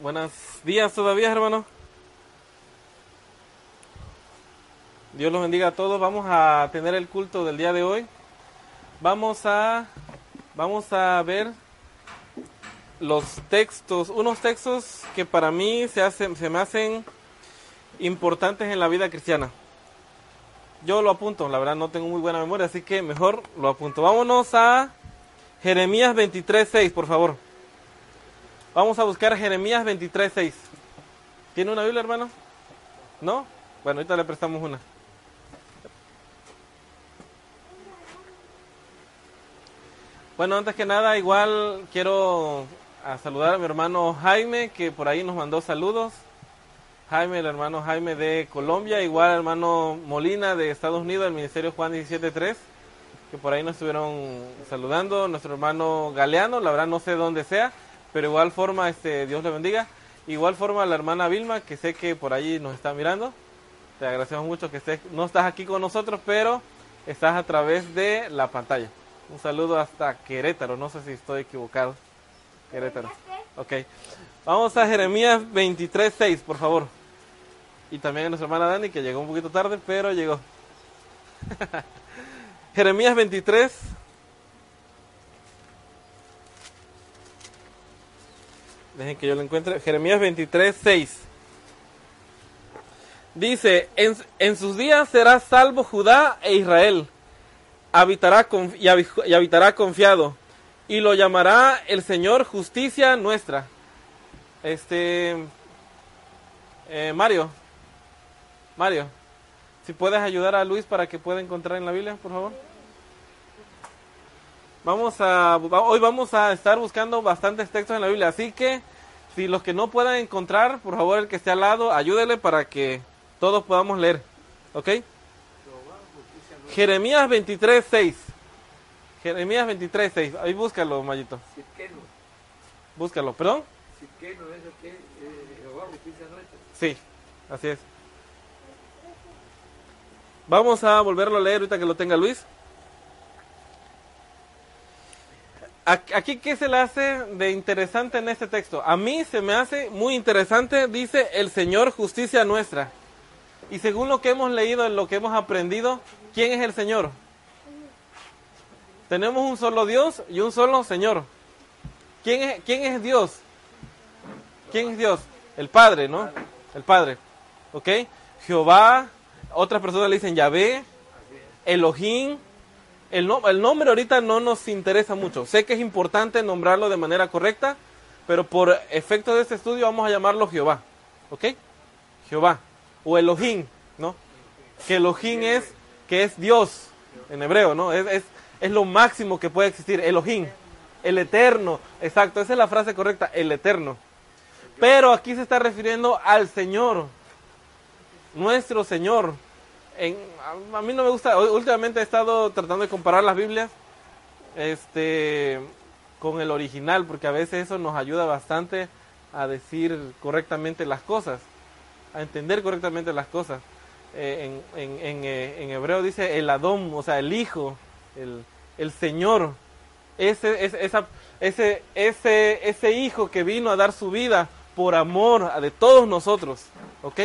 Buenos días todavía, hermano. Dios los bendiga a todos. Vamos a tener el culto del día de hoy. Vamos a vamos a ver los textos, unos textos que para mí se hacen se me hacen importantes en la vida cristiana. Yo lo apunto, la verdad no tengo muy buena memoria, así que mejor lo apunto. Vámonos a Jeremías 23:6, por favor. Vamos a buscar Jeremías 23:6. ¿Tiene una Biblia, hermano? ¿No? Bueno, ahorita le prestamos una. Bueno, antes que nada, igual quiero a saludar a mi hermano Jaime, que por ahí nos mandó saludos. Jaime, el hermano Jaime de Colombia, igual hermano Molina de Estados Unidos, del Ministerio Juan 17.3, que por ahí nos estuvieron saludando. Nuestro hermano Galeano, la verdad no sé dónde sea, pero igual forma, este, Dios le bendiga. Igual forma la hermana Vilma, que sé que por ahí nos está mirando. Te agradecemos mucho que estés, no estás aquí con nosotros, pero estás a través de la pantalla. Un saludo hasta Querétaro, no sé si estoy equivocado. Querétaro. Ok. Vamos a Jeremías 23.6, por favor. Y también a nuestra hermana Dani, que llegó un poquito tarde, pero llegó. Jeremías 23. Dejen que yo lo encuentre. Jeremías 23, 6. Dice, en, en sus días será salvo Judá e Israel. Habitará con, y, habitará confiado. Y lo llamará el Señor justicia nuestra. Este... Eh, Mario. Mario. Si puedes ayudar a Luis para que pueda encontrar en la Biblia, por favor. Vamos a, hoy vamos a estar buscando bastantes textos en la Biblia, así que si los que no puedan encontrar, por favor el que esté al lado, ayúdele para que todos podamos leer. ¿Ok? Jeremías 23, 6. Jeremías 23, 6. Ahí búscalo, Mayito. Búscalo, perdón. Sí, así es. Vamos a volverlo a leer ahorita que lo tenga Luis. Aquí, ¿qué se le hace de interesante en este texto? A mí se me hace muy interesante, dice el Señor justicia nuestra. Y según lo que hemos leído, lo que hemos aprendido, ¿quién es el Señor? Tenemos un solo Dios y un solo Señor. ¿Quién es, quién es Dios? ¿Quién es Dios? El Padre, ¿no? El Padre. ¿Ok? Jehová, otras personas le dicen Yahvé, Elohim. El, no, el nombre ahorita no nos interesa mucho. Sé que es importante nombrarlo de manera correcta, pero por efecto de este estudio vamos a llamarlo Jehová. ¿Ok? Jehová. O Elohim, ¿no? Que Elohim es, que es Dios en hebreo, ¿no? Es, es, es lo máximo que puede existir. Elohim. El eterno. Exacto, esa es la frase correcta. El eterno. Pero aquí se está refiriendo al Señor, nuestro Señor. En, a, mí no me gusta, últimamente he estado tratando de comparar las Biblias este, con el original, porque a veces eso nos ayuda bastante a decir correctamente las cosas, a entender correctamente las cosas. Eh, en, en, eh, en, hebreo dice el Adón, o sea, el Hijo, el, el Señor. Ese, ese, ese, ese, ese Hijo que vino a dar su vida por amor de todos nosotros. ¿Ok?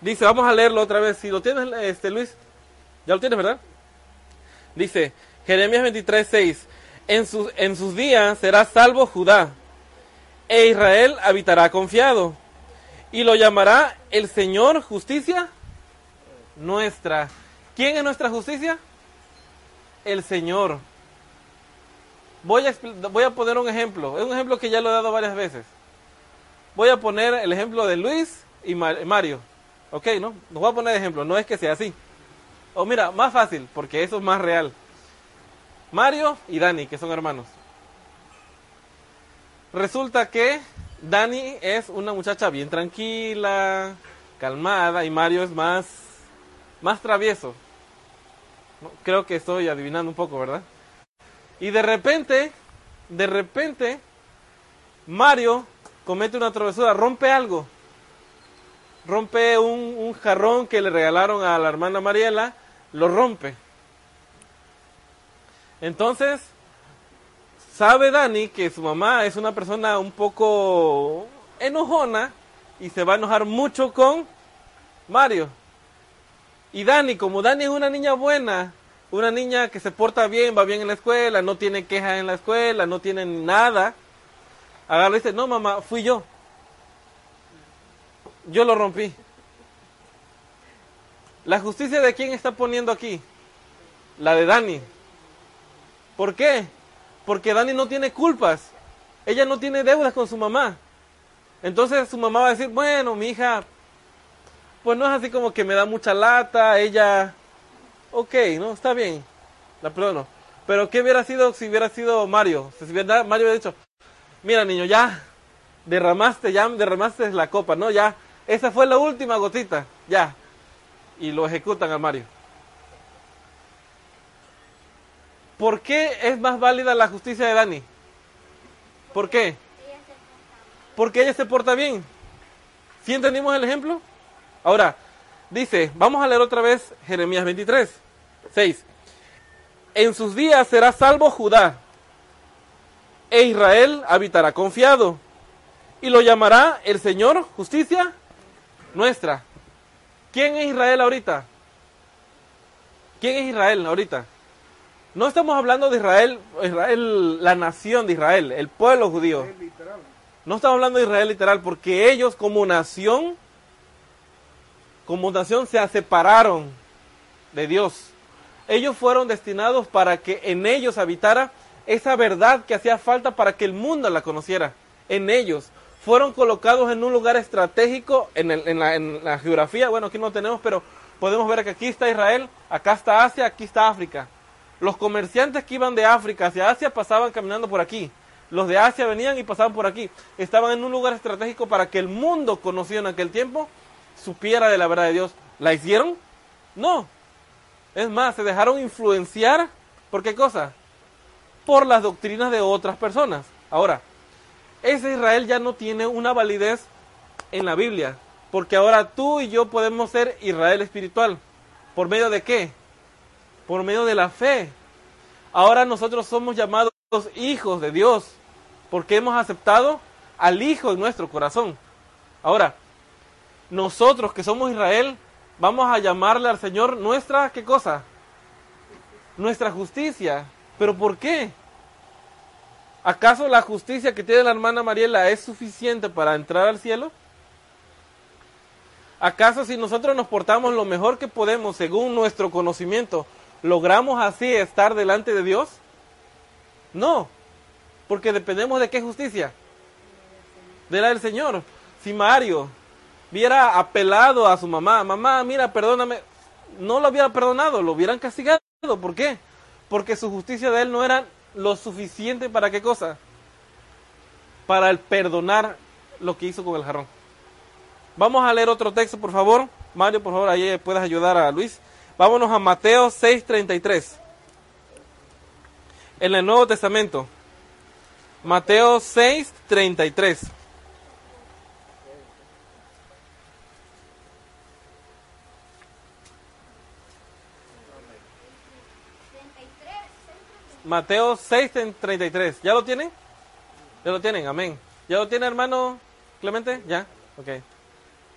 Dice, vamos a leerlo otra vez. Si lo tienes, este Luis, ya lo tienes, ¿verdad? Dice, Jeremías 23, 6. En sus, en sus días será salvo Judá, e Israel habitará confiado, y lo llamará el Señor justicia nuestra. ¿Quién es nuestra justicia? El Señor. Voy a, voy a poner un ejemplo. Es un ejemplo que ya lo he dado varias veces voy a poner el ejemplo de Luis y Mario. Ok, ¿no? Nos voy a poner ejemplo, no es que sea así. O mira, más fácil, porque eso es más real. Mario y Dani, que son hermanos. Resulta que Dani es una muchacha bien tranquila, calmada, y Mario es más, más travieso. Creo que estoy adivinando un poco, ¿verdad? Y de repente, de repente, Mario comete una travesura, rompe algo. Rompe un, un, jarrón que le regalaron a la hermana Mariela, lo rompe. Entonces, sabe Dani que su mamá es una persona un poco enojona y se va a enojar mucho con Mario. Y Dani, como Dani es una niña buena, una niña que se porta bien, va bien en la escuela, no tiene quejas en la escuela, no tiene nada, agarra y dice, no mamá, fui yo. Yo lo rompí. ¿La justicia de quién está poniendo aquí? La de Dani. ¿Por qué? Porque Dani no tiene culpas. Ella no tiene deudas con su mamá. Entonces su mamá va a decir, bueno, mi hija, pues no es así como que me da mucha lata, ella, ok, no, está bien, la perdono. Pero ¿qué hubiera sido si hubiera sido Mario? Si hubiera, Mario hubiera dicho, mira niño, ya derramaste, ya derramaste la copa, ¿no? Ya, esa fue la última gotita, ya. Y lo ejecutan a Mario. ¿Por qué es más válida la justicia de Dani? ¿Por qué? Porque ella se porta bien. ¿Sí entendimos el ejemplo? Ahora, dice, vamos a leer otra vez Jeremías 23, 6. En sus días será salvo Judá, e Israel habitará confiado, y lo llamará el Señor justicia nuestra. ¿Quién es Israel ahorita? ¿Quién es Israel ahorita? No estamos hablando de Israel, Israel, la nación de Israel, el pueblo judío. No estamos hablando de Israel literal, porque ellos como nación, como nación se separaron de Dios. Ellos fueron destinados para que en ellos habitara esa verdad que hacía falta para que el mundo la conociera. En ellos. Fueron colocados en un lugar estratégico en, en, la, la geografía. Bueno, aquí no tenemos, pero podemos ver que aquí está Israel, acá está Asia, aquí está África. Los comerciantes que iban de África hacia Asia pasaban caminando por aquí. Los de Asia venían y pasaban por aquí. Estaban en un lugar estratégico para que el mundo conocido en aquel tiempo supiera de la verdad de Dios. ¿La hicieron? No. Es más, se dejaron influenciar. ¿Por qué cosa? Por las doctrinas de otras personas. Ahora, ese Israel ya no tiene una validez en la Biblia. Porque ahora tú y yo podemos ser Israel espiritual. ¿Por medio de qué? Por medio de la fe. Ahora nosotros somos llamados hijos de Dios porque hemos aceptado al Hijo en nuestro corazón. Ahora, nosotros que somos Israel, vamos a llamarle al Señor nuestra, ¿qué cosa? Nuestra justicia. ¿Pero por qué? ¿Acaso la justicia que tiene la hermana Mariela es suficiente para entrar al cielo? ¿Acaso si nosotros nos portamos lo mejor que podemos según nuestro conocimiento, logramos así estar delante de Dios? No, porque dependemos de qué justicia. De la del Señor. Si Mario hubiera apelado a su mamá, mamá, mira, perdóname, no lo hubiera perdonado, lo hubieran castigado. ¿Por qué? Porque su justicia de él no era lo suficiente para qué cosa? Para el perdonar lo que hizo con el jarrón. Vamos a leer otro texto, por favor. Mario, por favor, ahí puedes ayudar a Luis. Vámonos a Mateo 6:33. En el Nuevo Testamento. Mateo 6, Mateo 6, 33. ¿Ya lo tienen? ¿Ya lo tienen? Amén. ¿Ya lo tiene, hermano Clemente? ¿Ya? Ok.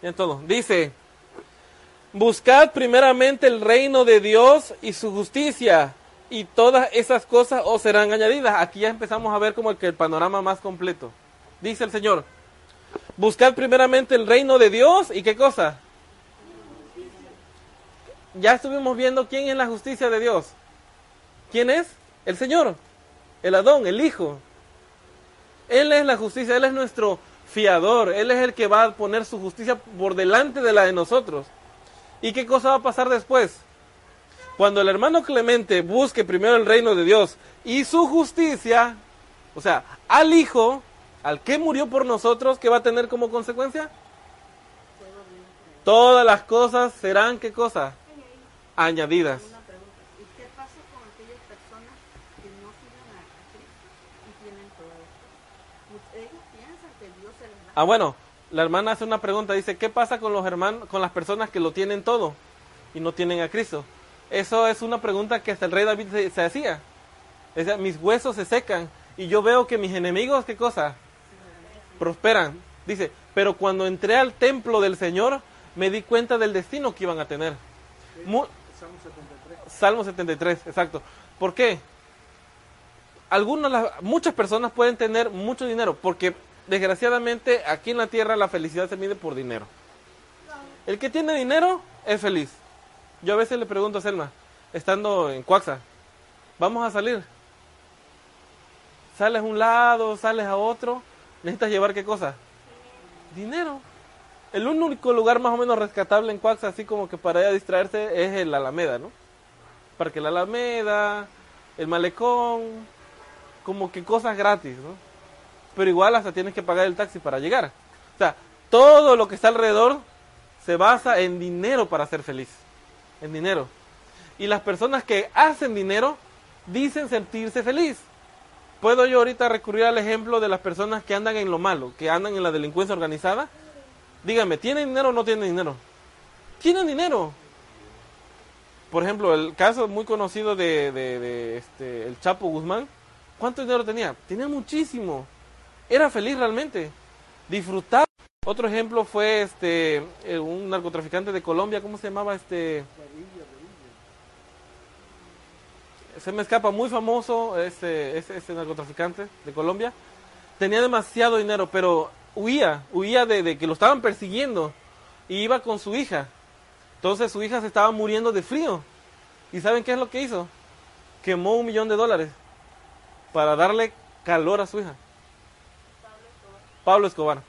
Bien todo. Dice, buscad primeramente el reino de Dios y su justicia y todas esas cosas os serán añadidas. Aquí ya empezamos a ver como el, que el panorama más completo. Dice el Señor, buscad primeramente el reino de Dios y qué cosa. Ya estuvimos viendo quién es la justicia de Dios. ¿Quién es? El Señor, el Adón, el Hijo. Él es la justicia, Él es nuestro fiador, Él es el que va a poner su justicia por delante de la de nosotros. ¿Y qué cosa va a pasar después? Cuando el hermano Clemente busque primero el reino de Dios y su justicia, o sea, al Hijo, al que murió por nosotros, ¿qué va a tener como consecuencia? Todas las cosas serán, ¿qué cosa? Añadidas. ¿Y qué pasa con aquellas personas que no siguen a Cristo y tienen todo esto? Ellos piensan que Dios se les da. Ah, bueno, la hermana hace una pregunta, dice, ¿qué pasa con los hermanos, con las personas que lo tienen todo y no tienen a Cristo? Eso es una pregunta que hasta el rey David se, hacía. mis huesos se secan y yo veo que mis enemigos, ¿qué cosa? Prosperan. Dice, pero cuando entré al templo del Señor, me di cuenta del destino que iban a tener. Salmo 73. Salmo 73, exacto. ¿Por qué? Algunas, muchas personas pueden tener mucho dinero, porque desgraciadamente aquí en la tierra la felicidad se mide por dinero. El que tiene dinero es feliz. Yo a veces le pregunto a Selma, estando en Cuaxa, vamos a salir. Sales a un lado, sales a otro, necesitas llevar qué cosa? Dinero. El único lugar más o menos rescatable en Cuaxa, así como que para ella distraerse, es el Alameda, ¿no? Parque la Alameda, el Malecón, como que cosas gratis, ¿no? Pero igual hasta tienes que pagar el taxi para llegar. O sea, todo lo que está alrededor se basa en dinero para ser feliz. En dinero. Y las personas que hacen dinero dicen sentirse feliz. Puedo yo ahorita recurrir al ejemplo de las personas que andan en lo malo, que andan en la delincuencia organizada. Dígame, ¿tienen dinero o no tienen dinero? Tienen dinero. Por ejemplo, el caso muy conocido de, de- de, este, el Chapo Guzmán. ¿Cuánto dinero tenía? Tenía muchísimo. Era feliz realmente. Disfrutaba. Otro ejemplo fue este eh, un narcotraficante de Colombia, ¿cómo se llamaba este? Se me escapa, muy famoso ese, ese, ese narcotraficante de Colombia. Tenía demasiado dinero, pero huía, huía de, de que lo estaban persiguiendo y iba con su hija. Entonces su hija se estaba muriendo de frío. ¿Y saben qué es lo que hizo? Quemó un millón de dólares para darle calor a su hija. Pablo Escobar.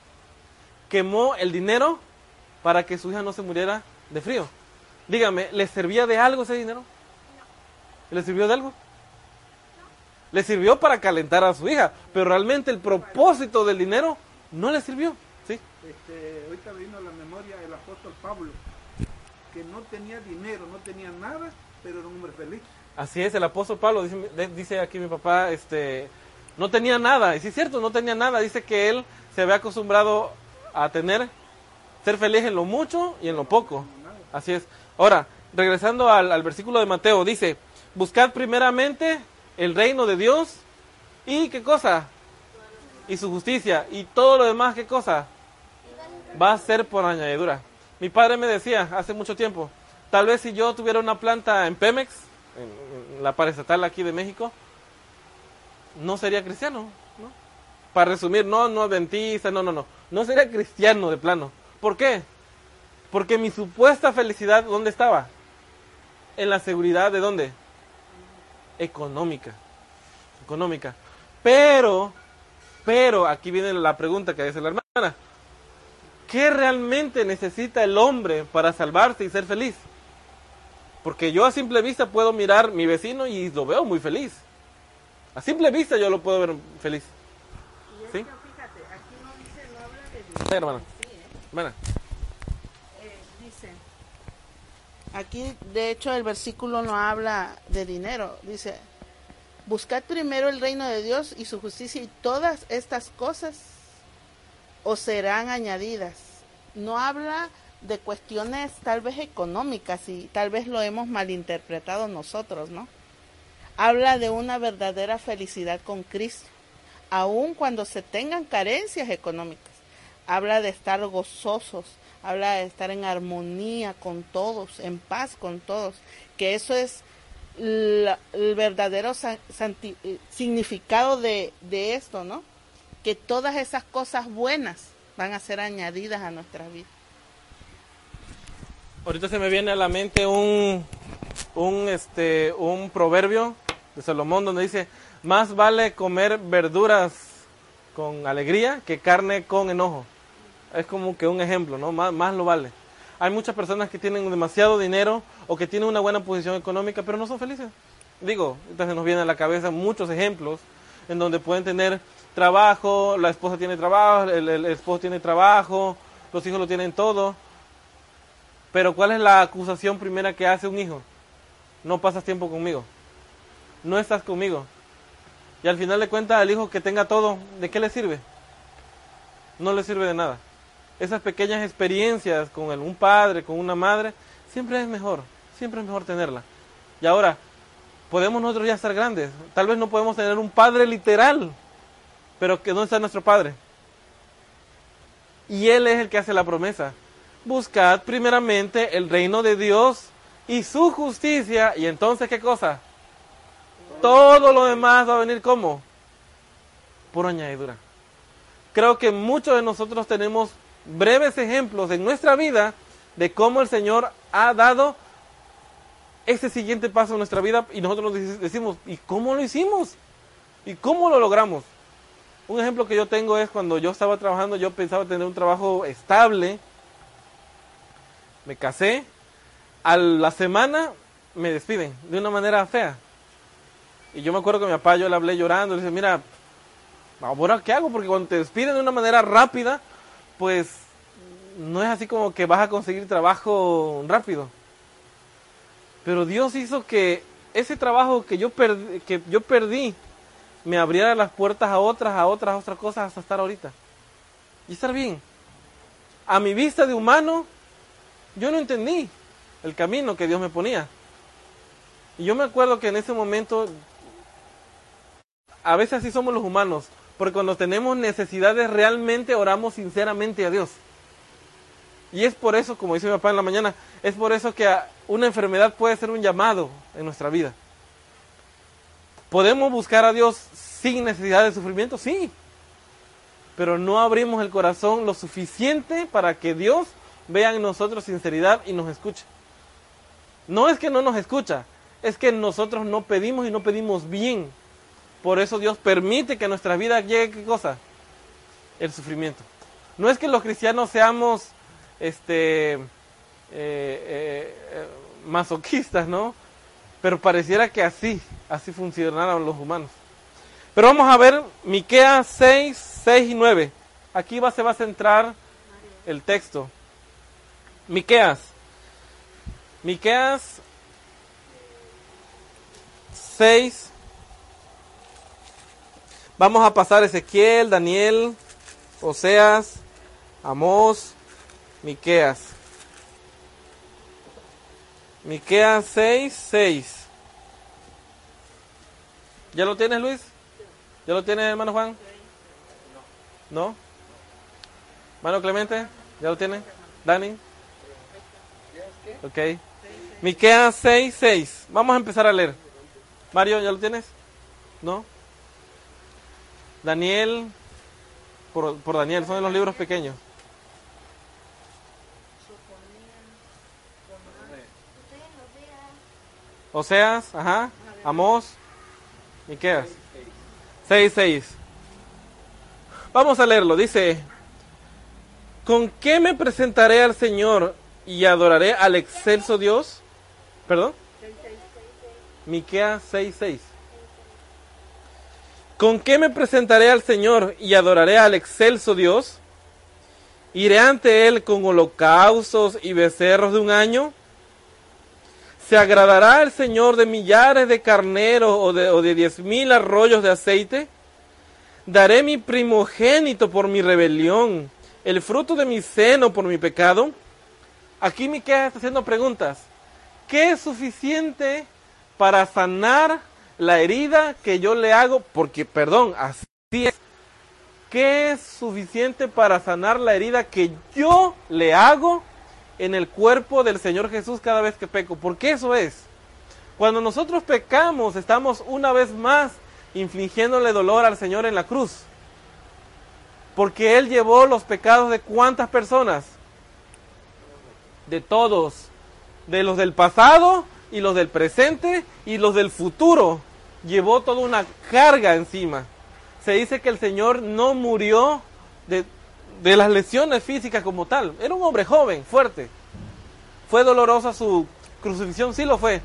Quemó el dinero para que su hija no se muriera de frío. Dígame, ¿le servía de algo ese dinero? ¿Le sirvió de algo? Le sirvió para calentar a su hija, pero realmente el propósito del dinero no le sirvió. ¿sí? Este, ahorita vino a la memoria el apóstol Pablo, que no tenía dinero, no tenía nada, pero era un hombre feliz. Así es, el apóstol Pablo, dice, dice aquí mi papá, este, no tenía nada, y sí es cierto, no tenía nada, dice que él se había acostumbrado a tener, ser feliz en lo mucho y en lo poco. Así es. Ahora, regresando al, al versículo de Mateo, dice, buscad primeramente el reino de Dios y qué cosa, y su justicia, y todo lo demás, qué cosa, va a ser por añadidura. Mi padre me decía hace mucho tiempo, tal vez si yo tuviera una planta en Pemex, en, en la paraestatal aquí de México, no sería cristiano, ¿no? Para resumir, no, no adventista, no, no, no, no sería cristiano de plano. ¿Por qué? Porque mi supuesta felicidad, ¿dónde estaba? En la seguridad de dónde? Económica. Económica. Pero, pero, aquí viene la pregunta que dice la hermana. ¿Qué realmente necesita el hombre para salvarse y ser feliz? Porque yo a simple vista puedo mirar mi vecino y lo veo muy feliz. A simple vista yo lo puedo ver feliz. Y es ¿Sí? que fíjate, aquí no dice, no habla de dinero. Sí, hermana. sí, ¿eh? Hermana. Eh, dice, aquí de hecho el versículo no habla de dinero, dice, buscad primero el reino de Dios y su justicia y todas estas cosas os serán añadidas. No habla de cuestiones tal vez económicas y tal vez lo hemos malinterpretado nosotros, ¿no? Habla de una verdadera felicidad con Cristo, aun cuando se tengan carencias económicas. Habla de estar gozosos, habla de estar en armonía con todos, en paz con todos, que eso es la- el verdadero sa- santi- eh, significado de, de esto, ¿no? Que todas esas cosas buenas van a ser añadidas a nuestra vida. Ahorita se me viene a la mente un, un, este, un proverbio de Salomón donde dice, más vale comer verduras con alegría que carne con enojo. Es como que un ejemplo, ¿no? Más, más lo vale. Hay muchas personas que tienen demasiado dinero o que tienen una buena posición económica, pero no son felices. Digo, se nos vienen a la cabeza muchos ejemplos en donde pueden tener trabajo, la esposa tiene trabajo, el, el esposo tiene trabajo, los hijos lo tienen todo, pero ¿cuál es la acusación primera que hace un hijo? No pasas tiempo conmigo. No estás conmigo. Y al final de cuentas, el hijo que tenga todo, ¿de qué le sirve? No le sirve de nada. Esas pequeñas experiencias con un padre, con una madre, siempre es mejor. Siempre es mejor tenerla. Y ahora, podemos nosotros ya estar grandes. Tal vez no podemos tener un padre literal. Pero que ¿dónde está nuestro padre? Y Él es el que hace la promesa. Buscad primeramente el reino de Dios y su justicia. Y entonces, ¿qué cosa? Todo lo demás va a venir como? Por añadidura. Creo que muchos de nosotros tenemos breves ejemplos en nuestra vida de cómo el Señor ha dado ese siguiente paso en nuestra vida y nosotros nos decimos, ¿y cómo lo hicimos? ¿Y cómo lo logramos? Un ejemplo que yo tengo es cuando yo estaba trabajando, yo pensaba tener un trabajo estable, me casé, a la semana me despiden de una manera fea. Y yo me acuerdo que mi papá yo le hablé llorando, le dije, mira, ahora qué hago, porque cuando te despiden de una manera rápida, pues no es así como que vas a conseguir trabajo rápido. Pero Dios hizo que ese trabajo que yo, perdí, que yo perdí me abriera las puertas a otras, a otras, a otras cosas hasta estar ahorita. Y estar bien. A mi vista de humano, yo no entendí el camino que Dios me ponía. Y yo me acuerdo que en ese momento, a veces así somos los humanos, porque cuando tenemos necesidades realmente oramos sinceramente a Dios. Y es por eso, como dice mi papá en la mañana, es por eso que una enfermedad puede ser un llamado en nuestra vida. ¿Podemos buscar a Dios sin necesidad de sufrimiento? Sí. Pero no abrimos el corazón lo suficiente para que Dios vea en nosotros sinceridad y nos escuche. No es que no nos escucha, es que nosotros no pedimos y no pedimos bien. Por eso Dios permite que nuestra vida llegue qué cosa? El sufrimiento. No es que los cristianos seamos este, eh, eh, eh, masoquistas, ¿no? Pero pareciera que así, así funcionaran los humanos. Pero vamos a ver Miqueas 6, 6 y 9. Aquí va, se va a centrar el texto. Miqueas. Miqueas 6. Vamos a pasar Ezequiel, Daniel, Oseas, Amós, Miqueas. Miqueas 6, 6. ¿Ya lo tienes, Luis? ¿Ya lo tienes, hermano Juan? ¿No? ¿Hermano Clemente? ¿Ya lo tiene? ¿Dani? Ok. Miqueas 6, 6. Vamos a empezar a leer. Mario, ¿ya lo tienes? ¿No? Daniel, por, Daniel, son de los libros pequeños. Oseas, ajá, Amós, Miqueas. 6, 6. Vamos a leerlo. Dice, ¿con qué me presentaré al Señor y adoraré al excelso Dios? ¿Perdón? Miqueas 6, 6. ¿Con qué me presentaré al Señor y adoraré al excelso Dios? ¿Iré ante Él con holocaustos y becerros de un año? ¿Se agradará el Señor de millares de carneros o de, diez mil arroyos de aceite? ¿Daré mi primogénito por mi rebelión, el fruto de mi seno por mi pecado? Aquí Miqueas está haciendo preguntas. ¿Qué es suficiente para sanar la herida que yo le hago? Porque, perdón, así es. ¿Qué es suficiente para sanar la herida que yo le hago en el cuerpo del Señor Jesús cada vez que peco. Porque eso es. Cuando nosotros pecamos, estamos una vez más infligiéndole dolor al Señor en la cruz. Porque Él llevó los pecados de cuántas personas? De todos. De los del pasado y los del presente y los del futuro. Llevó toda una carga encima. Se dice que el Señor no murió de, de las lesiones físicas como tal. Era un hombre joven, fuerte. ¿Fue dolorosa su crucifixión? Sí lo fue.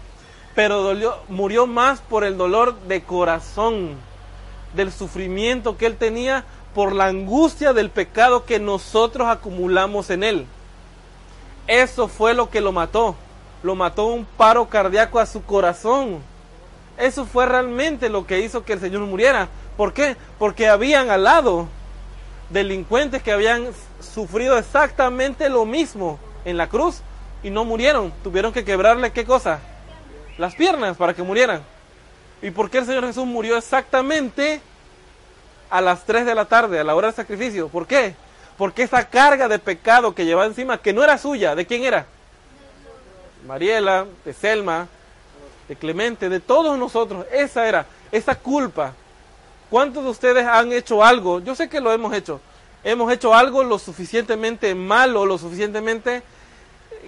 Pero murió más por el dolor de corazón, del sufrimiento que él tenía por la angustia del pecado que nosotros acumulamos en él. Eso fue lo que lo mató. Lo mató un paro cardíaco a su corazón. Eso fue realmente lo que hizo que el Señor muriera. ¿Por qué? Porque habían al lado delincuentes que habían sufrido exactamente lo mismo en la cruz y no murieron. Tuvieron que quebrarle qué cosa? Las piernas para que murieran. ¿Y por qué el Señor Jesús murió exactamente a las 3 de la tarde, a la hora del sacrificio? ¿Por qué? Porque esa carga de pecado que llevaba encima, que no era suya, ¿de quién era? Mariela, de Selma, de Clemente, de todos nosotros. Esa era, esa culpa. ¿Cuántos de ustedes han hecho algo? Yo sé que lo hemos hecho. Hemos hecho algo lo suficientemente malo, lo suficientemente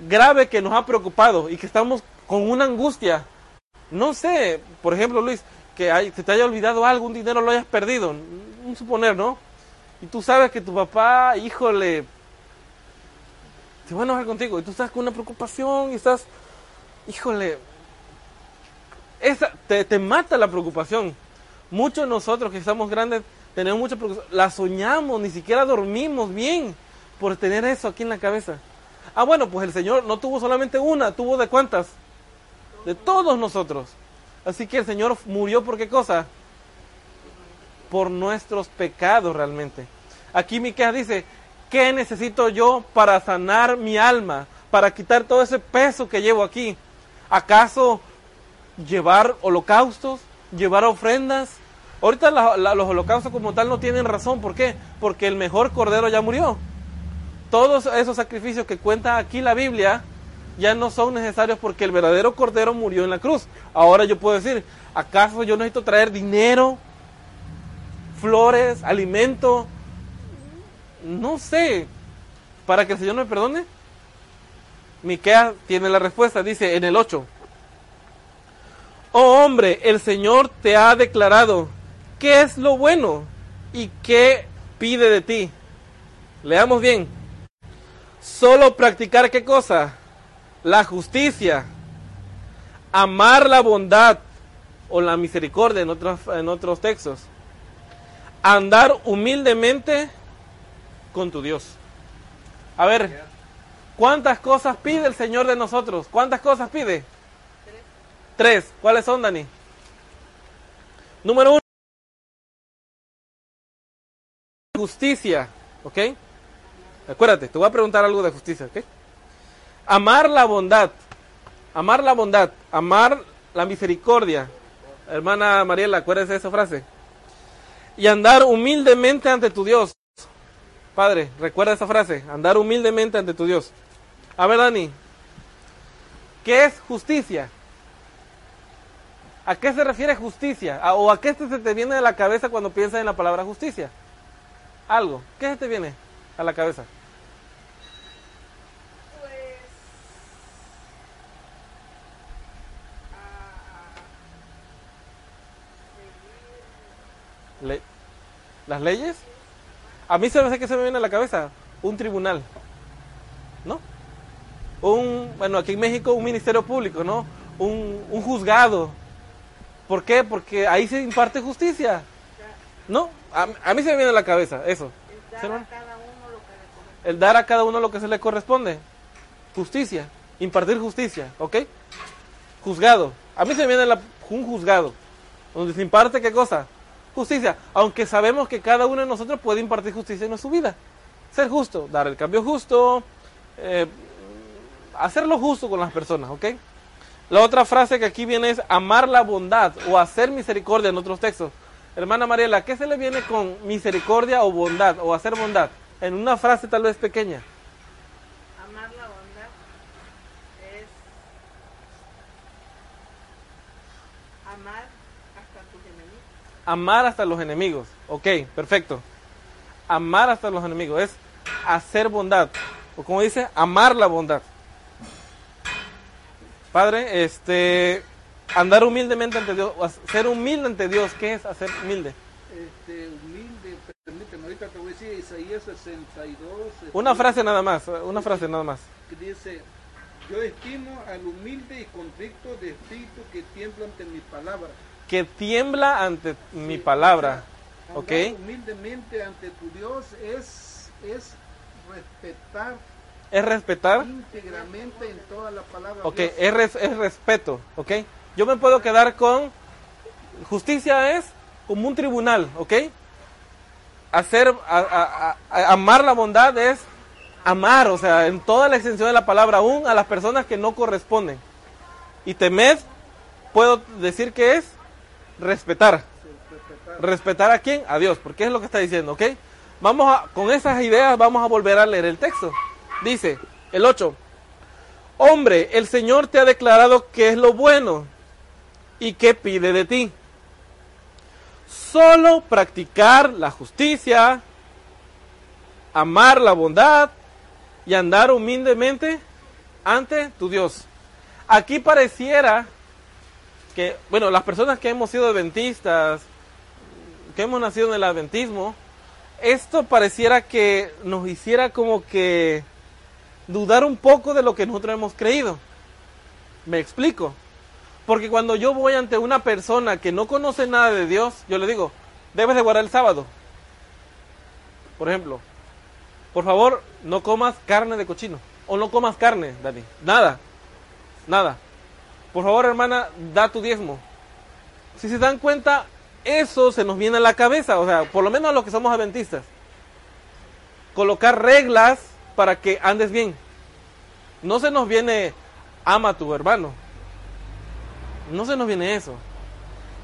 grave que nos ha preocupado y que estamos con una angustia. No sé, por ejemplo, Luis, que hay, se te haya olvidado algo, un dinero lo hayas perdido, un suponer, ¿no? Y tú sabes que tu papá, híjole, se va a enojar contigo y tú estás con una preocupación y estás, híjole, esa, te, te mata la preocupación. Muchos de nosotros que estamos grandes tenemos mucha preocupación, la soñamos, ni siquiera dormimos bien por tener eso aquí en la cabeza. Ah, bueno, pues el Señor no tuvo solamente una, tuvo de cuántas? De todos nosotros. Así que el Señor murió por qué cosa? Por nuestros pecados realmente. Aquí Miqueas dice, ¿qué necesito yo para sanar mi alma? Para quitar todo ese peso que llevo aquí. ¿Acaso llevar holocaustos? ¿Llevar ofrendas? Ahorita los holocaustos como tal no tienen razón. ¿Por qué? Porque el mejor cordero ya murió todos esos sacrificios que cuenta aquí la Biblia ya no son necesarios porque el verdadero cordero murió en la cruz. Ahora yo puedo decir, ¿acaso yo necesito traer dinero, flores, alimento? No sé, para que el Señor me perdone. Miqueas tiene la respuesta, dice en el 8. Oh hombre, el Señor te ha declarado qué es lo bueno y qué pide de ti. Leamos bien solo practicar qué cosa? La justicia, amar la bondad o la misericordia en otros, en otros textos, andar humildemente con tu Dios. A ver, ¿cuántas cosas pide el Señor de nosotros? ¿Cuántas cosas pide? Tres. ¿Cuáles son, Dani? Número uno. Justicia, ¿ok? Acuérdate, te voy a preguntar algo de justicia, ¿ok? Amar la bondad, amar la bondad, amar la misericordia. Hermana Mariela, acuérdese de esa frase. Y andar humildemente ante tu Dios. Padre, recuerda esa frase, andar humildemente ante tu Dios. A ver, Dani, ¿qué es justicia? ¿A qué se refiere justicia? ¿O a qué se te viene de la cabeza cuando piensas en la palabra justicia? Algo. ¿Qué se te viene a la cabeza? ¿Las leyes? A mí se me hace que se me viene a la cabeza un tribunal, ¿no? Un, bueno, aquí en México un ministerio público, ¿no? Un, un juzgado. ¿Por qué? Porque ahí se imparte justicia, ¿no? A, mí se me viene a la cabeza eso. El dar a cada uno lo que se le corresponde. Justicia, impartir justicia, ¿ok? Juzgado. A mí se me viene la, un juzgado, donde se imparte qué cosa? Justicia, aunque sabemos que cada uno de nosotros puede impartir justicia en su vida. Ser justo, dar el cambio justo, eh, hacerlo justo con las personas, ¿ok? La otra frase que aquí viene es amar la bondad o hacer misericordia en otros textos. Hermana Mariela, ¿qué se le viene con misericordia o bondad o hacer bondad? En una frase tal vez pequeña. Amar la bondad es amar Amar hasta los enemigos. Ok, perfecto. Amar hasta los enemigos es hacer bondad. O como dice, amar la bondad. Padre, este, andar humildemente ante Dios, ser humilde ante Dios, ¿qué es hacer humilde? Este, humilde, permíteme, ahorita te voy a decir Isaías 62. Una frase nada más, una frase nada más. Que dice, yo estimo al humilde y convicto de espíritu que tiembla ante mi palabra que tiembla ante mi palabra. ¿Ok? Humildemente ante tu Dios es, es respetar. Es respetar. Íntegramente en toda la palabra. Ok, es, es respeto. ¿Ok? Yo me puedo quedar con. Justicia es como un tribunal. ¿Ok? Hacer. amar la bondad es amar. O sea, en toda la extensión de la palabra, aún a las personas que no corresponden. Y temed, puedo decir que es respetar. ¿Respetar a quién? A Dios, porque es lo que está diciendo, ¿ok? Vamos a, con esas ideas vamos a volver a leer el texto. Dice el 8. Hombre, el Señor te ha declarado qué es lo bueno y qué pide de ti. Solo practicar la justicia, amar la bondad y andar humildemente ante tu Dios. Aquí pareciera que, bueno, las personas que hemos sido adventistas, que hemos nacido en el adventismo, esto pareciera que nos hiciera como que dudar un poco de lo que nosotros hemos creído. Me explico. Porque cuando yo voy ante una persona que no conoce nada de Dios, yo le digo, debes de guardar el sábado. Por ejemplo, por favor, no comas carne de cochino. O no comas carne, Dani. Nada. Nada. Por favor, hermana, da tu diezmo. Si se dan cuenta, eso se nos viene a la cabeza. O sea, por lo menos a los que somos adventistas. Colocar reglas para que andes bien. No se nos viene ama tu hermano. No se nos viene eso.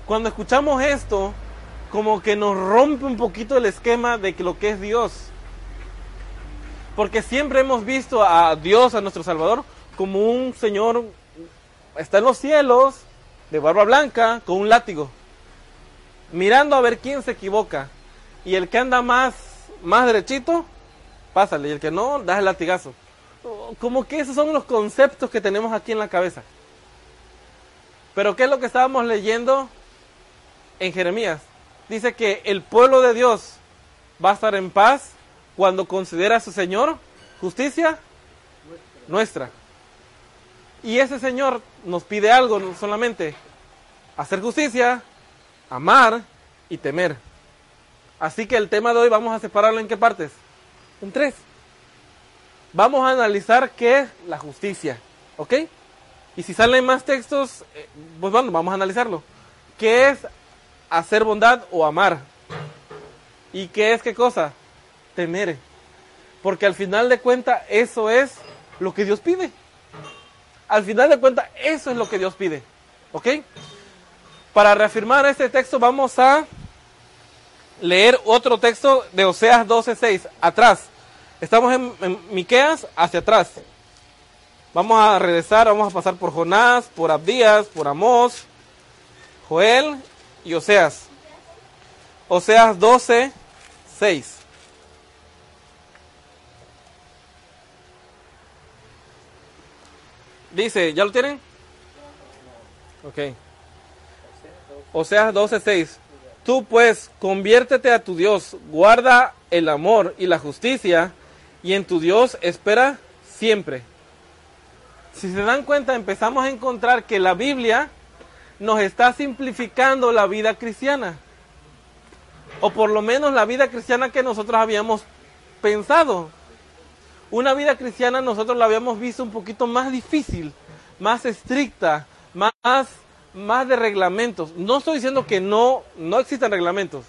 Cuando escuchamos esto, como que nos rompe un poquito el esquema de lo que es Dios. Porque siempre hemos visto a Dios, a nuestro Salvador, como un Señor, está en los cielos, de barba blanca, con un látigo, mirando a ver quién se equivoca. Y el que anda más, más derechito, pásale. Y el que no, da el latigazo. Como que esos son los conceptos que tenemos aquí en la cabeza. Pero ¿qué es lo que estábamos leyendo en Jeremías? Dice que el pueblo de Dios va a estar en paz cuando considera a su Señor justicia nuestra. Y ese Señor nos pide algo no solamente, hacer justicia, amar y temer. Así que el tema de hoy vamos a separarlo en qué partes? En tres. Vamos a analizar qué es la justicia, ¿ok? Y si salen más textos, eh, pues bueno, vamos a analizarlo. ¿Qué es hacer bondad o amar? ¿Y qué es qué cosa? Temer. Porque al final de cuentas eso es lo que Dios pide. Al final de cuentas eso es lo que Dios pide. ¿Ok? Para reafirmar este texto vamos a leer otro texto de Oseas 12:6, atrás. Estamos en, Miqueas hacia atrás. Vamos a regresar, vamos a pasar por Jonás, por Abdías, por Amós, Joel y Oseas. Oseas 12, 6. Dice, ¿ya lo tienen? Ok. Oseas 12, 6. Tú pues conviértete a tu Dios, guarda el amor y la justicia, y en tu Dios espera siempre. Si se dan cuenta, empezamos a encontrar que la Biblia nos está simplificando la vida cristiana. O por lo menos la vida cristiana que nosotros habíamos pensado. Una vida cristiana nosotros la habíamos visto un poquito más difícil, más estricta, más más de reglamentos. No estoy diciendo que no, no existen reglamentos,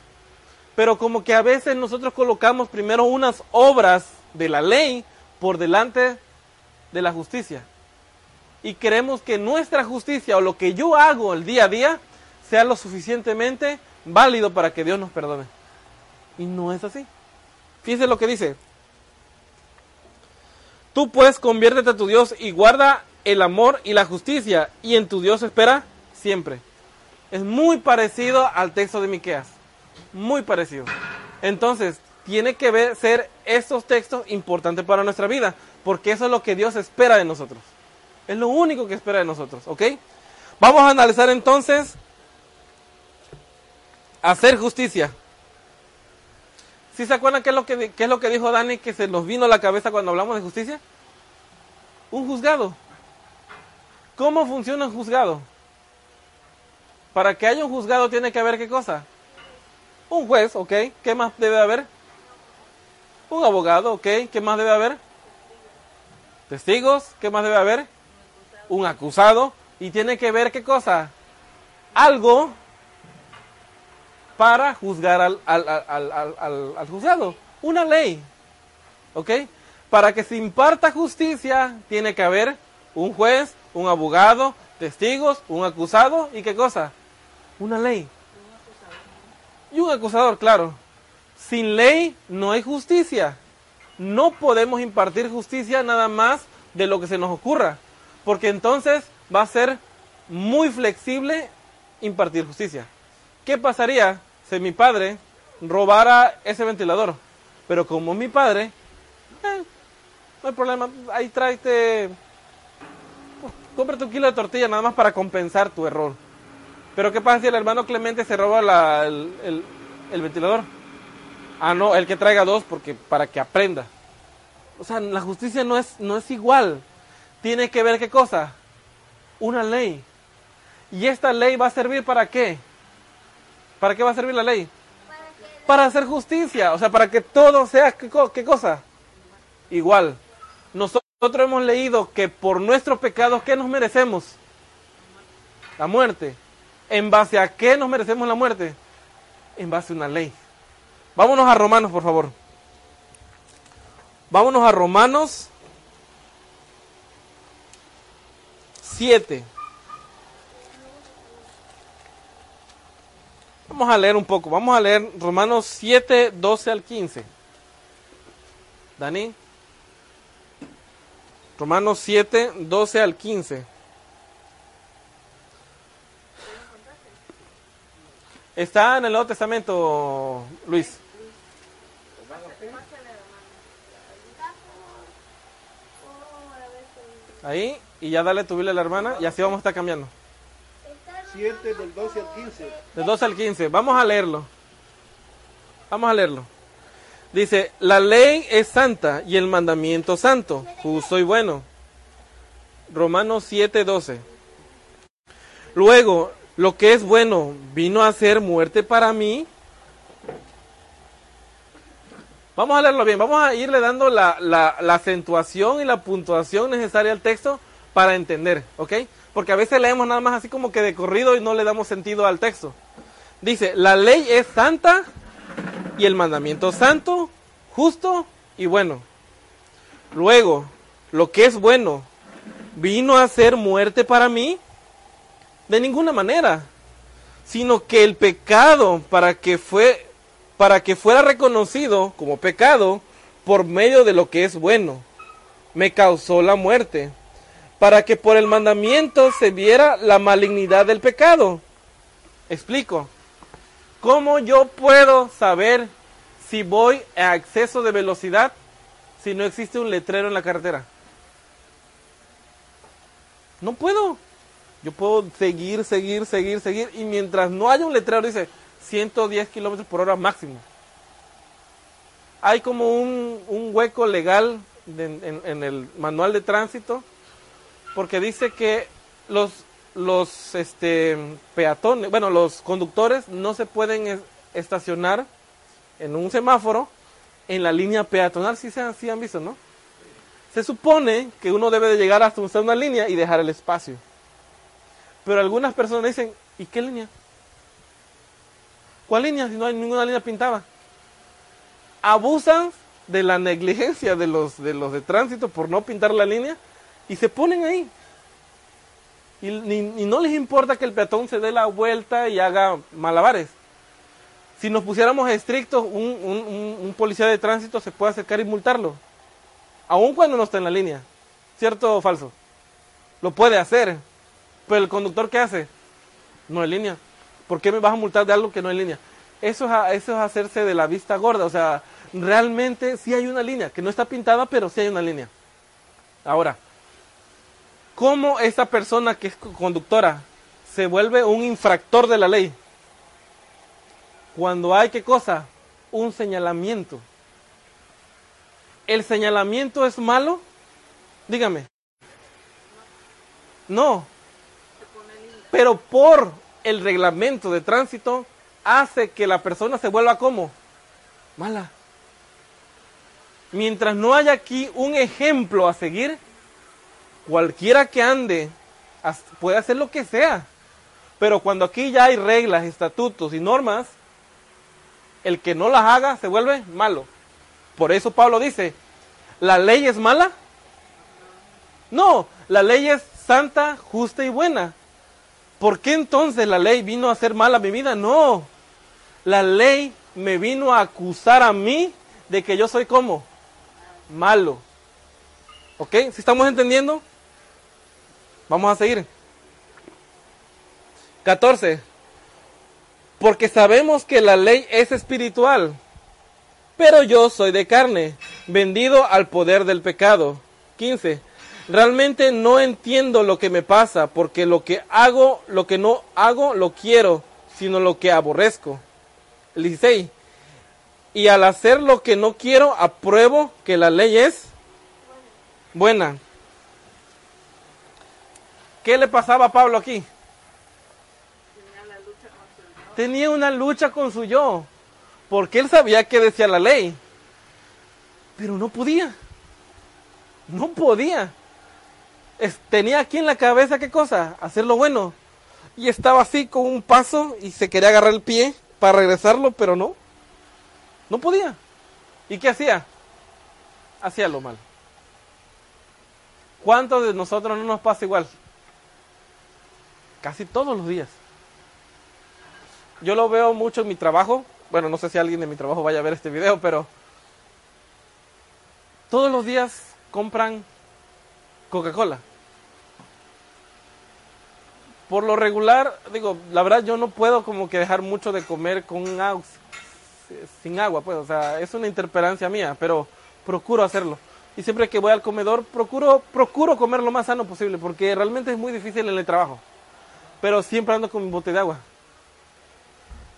pero como que a veces nosotros colocamos primero unas obras de la ley por delante de la justicia. Y queremos que nuestra justicia o lo que yo hago el día a día sea lo suficientemente válido para que Dios nos perdone. Y no es así. Fíjese lo que dice. Tú pues conviértete a tu Dios y guarda el amor y la justicia y en tu Dios espera siempre. Es muy parecido al texto de Miqueas. Muy parecido. Entonces, tiene que ver, ser estos textos importantes para nuestra vida, porque eso es lo que Dios espera de nosotros. Es lo único que espera de nosotros, ¿ok? Vamos a analizar entonces hacer justicia. ¿Sí se acuerdan qué es, lo que, qué es lo que dijo Dani que se nos vino a la cabeza cuando hablamos de justicia? Un juzgado. ¿Cómo funciona un juzgado? Para que haya un juzgado tiene que haber qué cosa? Un juez, ¿ok? ¿Qué más debe haber? Un abogado, ¿ok? ¿Qué más debe haber? Testigos, ¿qué más debe haber? Un acusado. Y tiene que ver qué cosa? Algo para juzgar al, al, al, juzgado. Una ley. ¿Ok? Para que se imparta justicia, tiene que haber un juez, un abogado, testigos, un acusado y qué cosa? una ley. Y un acusador, claro. sin ley no hay justicia. No podemos impartir justicia nada más de lo que se nos ocurra, porque entonces va a ser muy flexible impartir justicia. ¿Qué pasaría si mi padre robara ese ventilador? Pero como mi padre, eh, no hay problema, ahí tráete, cómprate un kilo de tortilla nada más para compensar tu error. Pero ¿qué pasa si el hermano Clemente se roba el, el- el ventilador? Ah, no, el que traiga dos porque para que aprenda. O sea, la justicia no es, no es igual. Tiene que ver qué cosa? Una ley. ¿Y esta ley va a servir para qué? ¿Para qué va a servir la ley? Para hacer justicia, o sea, para que todo sea qué, qué cosa? Igual. Nosotros hemos leído que por nuestros pecados, ¿qué nos merecemos? La muerte. ¿En base a qué nos merecemos la muerte? En base a una ley. Vámonos a Romanos, por favor. Vámonos a Romanos 7. Vamos a leer un poco. Vamos a leer Romanos 7, 12 al 15. Dani. Romanos 7, 12 al 15. Está en el Nuevo Testamento, Luis. Ahí, y ya dale tu Biblia a la hermana, y así vamos a estar cambiando. 7 del 12 al 15. Del 12 al 15. Vamos a leerlo. Vamos a leerlo. Dice, la ley es santa y el mandamiento santo, justo y bueno. Romanos 7, 12. Luego, lo que es bueno vino a ser muerte para mí. Vamos a leerlo bien, vamos a irle dando la, la- la acentuación y la puntuación necesaria al texto para entender, ¿ok? Porque a veces leemos nada más así como que de corrido y no le damos sentido al texto. Dice, la ley es santa y el mandamiento santo, justo y bueno. Luego, lo que es bueno vino a ser muerte para mí de ninguna manera, sino que el pecado para que fue para que fuera reconocido como pecado por medio de lo que es bueno, me causó la muerte, para que por el mandamiento se viera la malignidad del pecado. Explico. ¿Cómo yo puedo saber si voy a exceso de velocidad si no existe un letrero en la carretera? No puedo. Yo puedo seguir, seguir, seguir, seguir. Y mientras no haya un letrero, dice 110 kilómetros por hora máximo. Hay como un, un hueco legal de- en, en el manual de tránsito. Porque dice que los, los este, peatones, bueno, los conductores no se pueden es- estacionar en un semáforo en la línea peatonal. Si se sí han visto, ¿no? Se supone que uno debe de llegar hasta una línea y dejar el espacio. Pero algunas personas dicen, ¿y qué línea? ¿Cuál línea si no hay ninguna línea pintada? Abusan de la negligencia de los de los de tránsito por no pintar la línea y se ponen ahí. Y, ni- y no les importa que el peatón se dé la vuelta y haga malabares. Si nos pusiéramos estrictos, un, un- un- policía de tránsito se puede acercar y multarlo. Aun cuando no está en la línea. ¿Cierto o falso? Lo puede hacer. Pero el conductor, ¿qué hace? No en línea. ¿Por qué me vas a multar de algo que no en línea? Eso es, eso es hacerse de la vista gorda. O sea, realmente sí hay una línea, que no está pintada, pero sí hay una línea. Ahora, ¿cómo esa persona que es co- conductora se vuelve un infractor de la ley? Cuando hay, ¿qué cosa? Un señalamiento. ¿El señalamiento es malo? Dígame. No. Pero por el reglamento de tránsito hace que la persona se vuelva como mala. Mientras no haya aquí un ejemplo a seguir, cualquiera que ande puede hacer lo que sea. Pero cuando aquí ya hay reglas, estatutos y normas, el que no las haga se vuelve malo. Por eso Pablo dice, ¿la ley es mala? No, la ley es santa, justa y buena. ¿Por qué entonces la ley vino a ser mala mi vida? No, la ley me vino a acusar a mí de que yo soy como malo. ¿Ok? ¿Si estamos entendiendo? Vamos a seguir. 14. Porque sabemos que la ley es espiritual, pero yo soy de carne, vendido al poder del pecado. 15. Realmente no entiendo lo que me pasa, porque lo que hago, lo que no hago, lo quiero, sino lo que aborrezco. 16. Y al hacer lo que no quiero, apruebo que la ley es buena. ¿Qué le pasaba a Pablo aquí? Tenía una lucha con su yo, porque él sabía que decía la ley, pero no podía. No podía. tenía aquí en la cabeza qué cosa, hacer lo bueno. Y estaba así con un paso y se quería agarrar el pie para regresarlo, pero no. No podía. ¿Y qué hacía? Hacía lo malo. ¿Cuántos de nosotros no nos pasa igual? Casi todos los días. Yo lo veo mucho en mi trabajo. Bueno, no sé si alguien de mi trabajo vaya a ver este video, pero todos los días compran Coca-Cola. Por lo regular, digo, la verdad yo no puedo como que dejar mucho de comer con agua, sin agua, pues, o sea, es una interpelancia mía, pero procuro hacerlo. Y siempre que voy al comedor, procuro, procuro comer lo más sano posible, porque realmente es muy difícil en el trabajo. Pero siempre ando con mi bote de agua.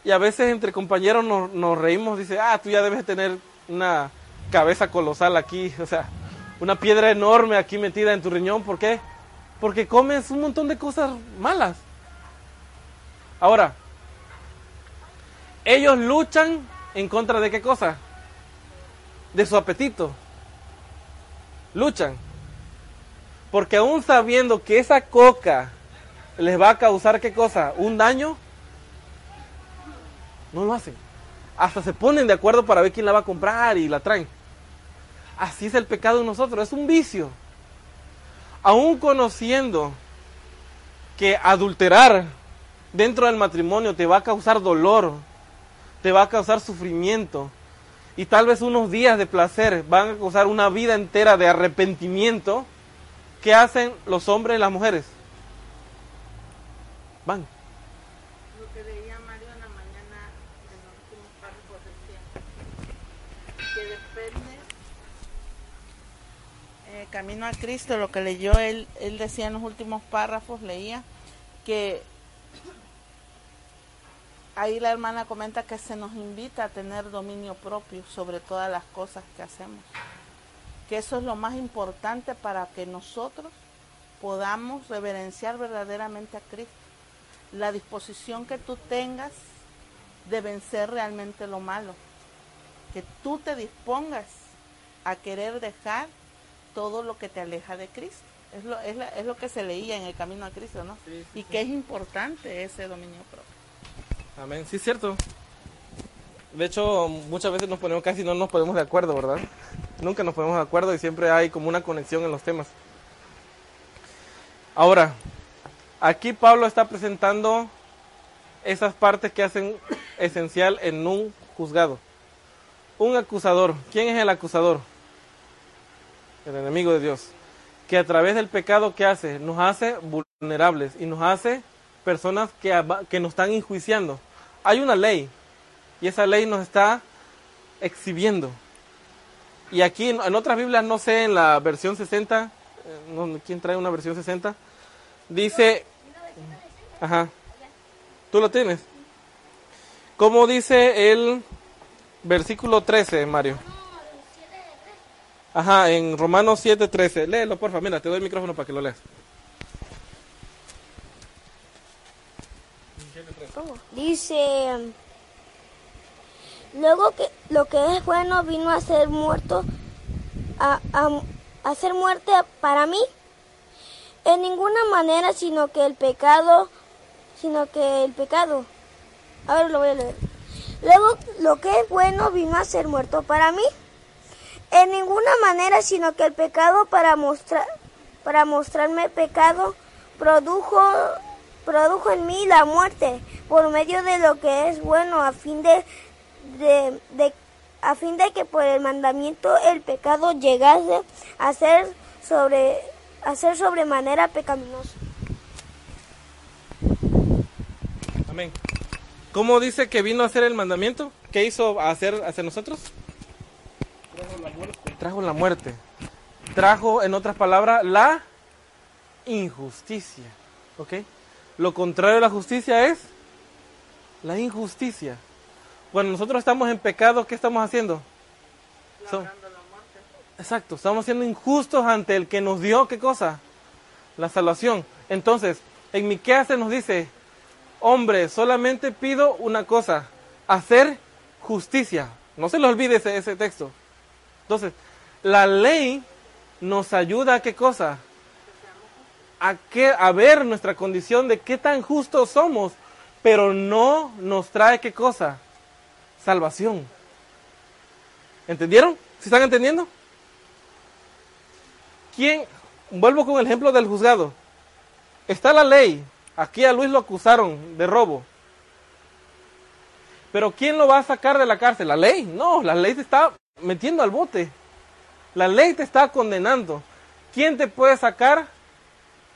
Y a veces entre compañeros nos, reímos, dice, ah, tú ya debes tener una cabeza colosal aquí, o sea, una piedra enorme aquí metida en tu riñón, ¿por qué? Porque comes un montón de cosas malas. Ahora, ellos luchan en contra de qué cosa? De su apetito. Luchan. Porque aún sabiendo que esa coca les va a causar qué cosa? Un daño, no lo hacen. Hasta se ponen de acuerdo para ver quién la va a comprar y la traen. Así es el pecado de nosotros, es un vicio. Aún conociendo que adulterar dentro del matrimonio te va a causar dolor, te va a causar sufrimiento y tal vez unos días de placer van a causar una vida entera de arrepentimiento, ¿qué hacen los hombres y las mujeres? Van Camino a Cristo, lo que leyó él, él decía en los últimos párrafos, leía que ahí la hermana comenta que se nos invita a tener dominio propio sobre todas las cosas que hacemos. Que eso es lo más importante para que nosotros podamos reverenciar verdaderamente a Cristo. La disposición que tú tengas de vencer realmente lo malo. Que tú te dispongas a querer dejar todo lo que te aleja de Cristo. Es lo, es, es lo que se leía en el camino a Cristo, ¿no? y que es importante ese dominio propio. Amén, sí es cierto. De hecho, muchas veces nos ponemos casi no nos ponemos de acuerdo, ¿verdad? Nunca nos ponemos de acuerdo y siempre hay como una conexión en los temas. Ahora, aquí Pablo está presentando esas partes que hacen esencial en un juzgado. Un acusador. ¿Quién es el acusador? el enemigo de Dios, que a través del pecado que hace, nos hace vulnerables y nos hace personas que, que nos están enjuiciando. Hay una ley y esa ley nos está exhibiendo. Y aquí en, otras Biblias, no sé, en la versión 60, eh, ¿quién trae una versión 60? Dice, ajá, tú lo tienes. ¿Cómo dice el versículo 13, Mario? Ajá, en Romanos 7:13. Léelo, porfa. Mira, te doy el micrófono para que lo leas. Dice, luego que lo que es bueno vino a ser muerto, a, a, ser muerte para mí, en ninguna manera sino que el pecado, sino que el pecado. A ver, lo voy a leer. Luego lo que es bueno vino a ser muerto para mí en ninguna manera, sino que el pecado para mostrar para mostrarme pecado produjo produjo en mí la muerte por medio de lo que es bueno a fin de, de, a fin de que por el mandamiento el pecado llegase a ser sobre a ser sobremanera pecaminoso. Amén. ¿Cómo dice que vino a hacer el mandamiento? ¿Qué hizo hacer hacia nosotros? Trajo la muerte. Trajo, en otras palabras, la injusticia. ¿Ok? Lo contrario de la justicia es la injusticia. Cuando nosotros estamos en pecado, ¿qué estamos haciendo? So- Exacto, estamos siendo injustos ante el que nos dio, ¿qué cosa? La salvación. Entonces, en Miqueas se nos dice, hombre, solamente pido una cosa, hacer justicia. No se le olvide ese, texto. Entonces, la ley nos ayuda a qué cosa? A, que, a ver nuestra condición de qué tan justos somos, pero no nos trae qué cosa? Salvación. ¿Entendieron? ¿Se están entendiendo? ¿Quién? Vuelvo con el ejemplo del juzgado. Está la ley. Aquí a Luis lo acusaron de robo. Pero ¿quién lo va a sacar de la cárcel? ¿La ley? No, la ley te está metiendo al bote. La ley te está condenando. ¿Quién te puede sacar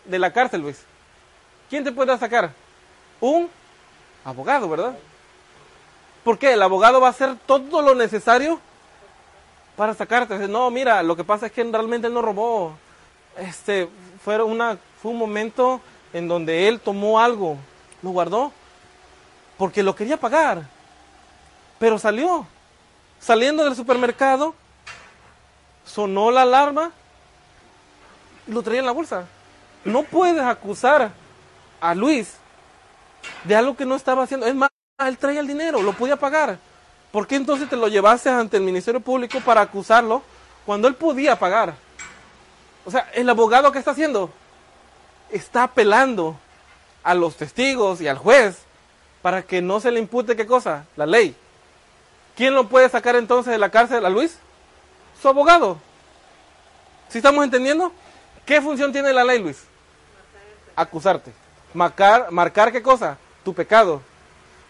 de la cárcel, Luis? ¿Quién te puede sacar? Un abogado, ¿verdad? ¿Por qué? El abogado va a hacer todo lo necesario para sacarte. No, mira, lo que pasa es que realmente él no robó. Este fue, una, fue un momento en donde él tomó algo, lo guardó, porque lo quería pagar. Pero salió. Saliendo del supermercado, sonó la alarma y lo traía en la bolsa. No puedes acusar a Luis de algo que no estaba haciendo. Es más, él traía el dinero, lo podía pagar. ¿Por qué entonces te lo llevaste ante el Ministerio Público para acusarlo cuando él podía pagar? O sea, el abogado que está haciendo está apelando a los testigos y al juez para que no se le impute qué cosa, la ley. ¿Quién lo puede sacar entonces de la cárcel a Luis? Su abogado. ¿Sí estamos entendiendo? ¿Qué función tiene la ley, Luis? Acusarte. Marcar, marcar qué cosa? Tu pecado.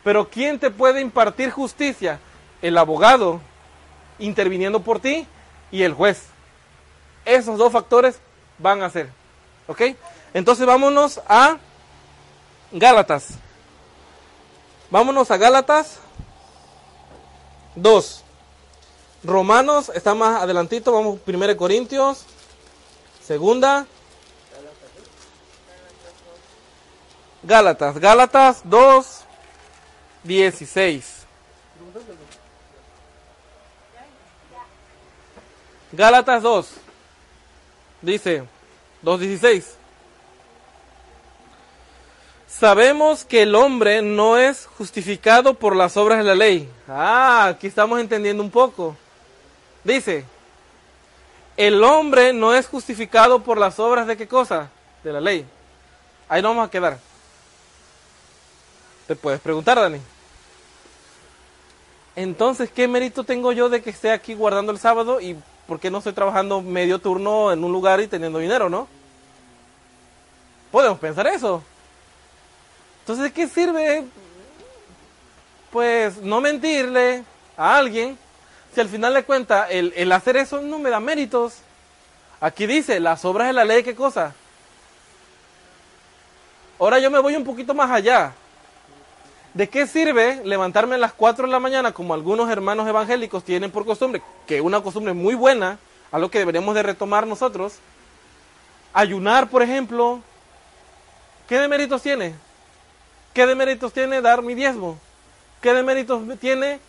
Pero ¿quién te puede impartir justicia? El abogado interviniendo por ti y el juez. Esos dos factores van a ser. ¿Ok? Entonces vámonos a Gálatas. Vámonos a Gálatas 2. Romanos está más adelantito, vamos 1 Corintios, segunda. Gálatas, Gálatas 2, 16. Gálatas 2, dice 2.16. Sabemos que el hombre no es justificado por las obras de la ley. Ah, aquí estamos entendiendo un poco. Dice, el hombre no es justificado por las obras de qué cosa? De la ley. Ahí no vamos a quedar. Te puedes preguntar, Dani. Entonces, ¿qué mérito tengo yo de que esté aquí guardando el sábado y por qué no estoy trabajando medio turno en un lugar y teniendo dinero, no? Podemos pensar eso. Entonces, ¿de qué sirve? Pues no mentirle a alguien si al final de cuentas el, el hacer eso no me da méritos. Aquí dice, las obras de la ley, ¿qué cosa? Ahora yo me voy un poquito más allá. ¿De qué sirve levantarme a las 4 de la mañana como algunos hermanos evangélicos tienen por costumbre, que es una costumbre muy buena, algo que deberíamos de retomar nosotros? Ayunar, por ejemplo, ¿qué de méritos tiene? ¿Qué de méritos tiene dar mi diezmo? ¿Qué de méritos tiene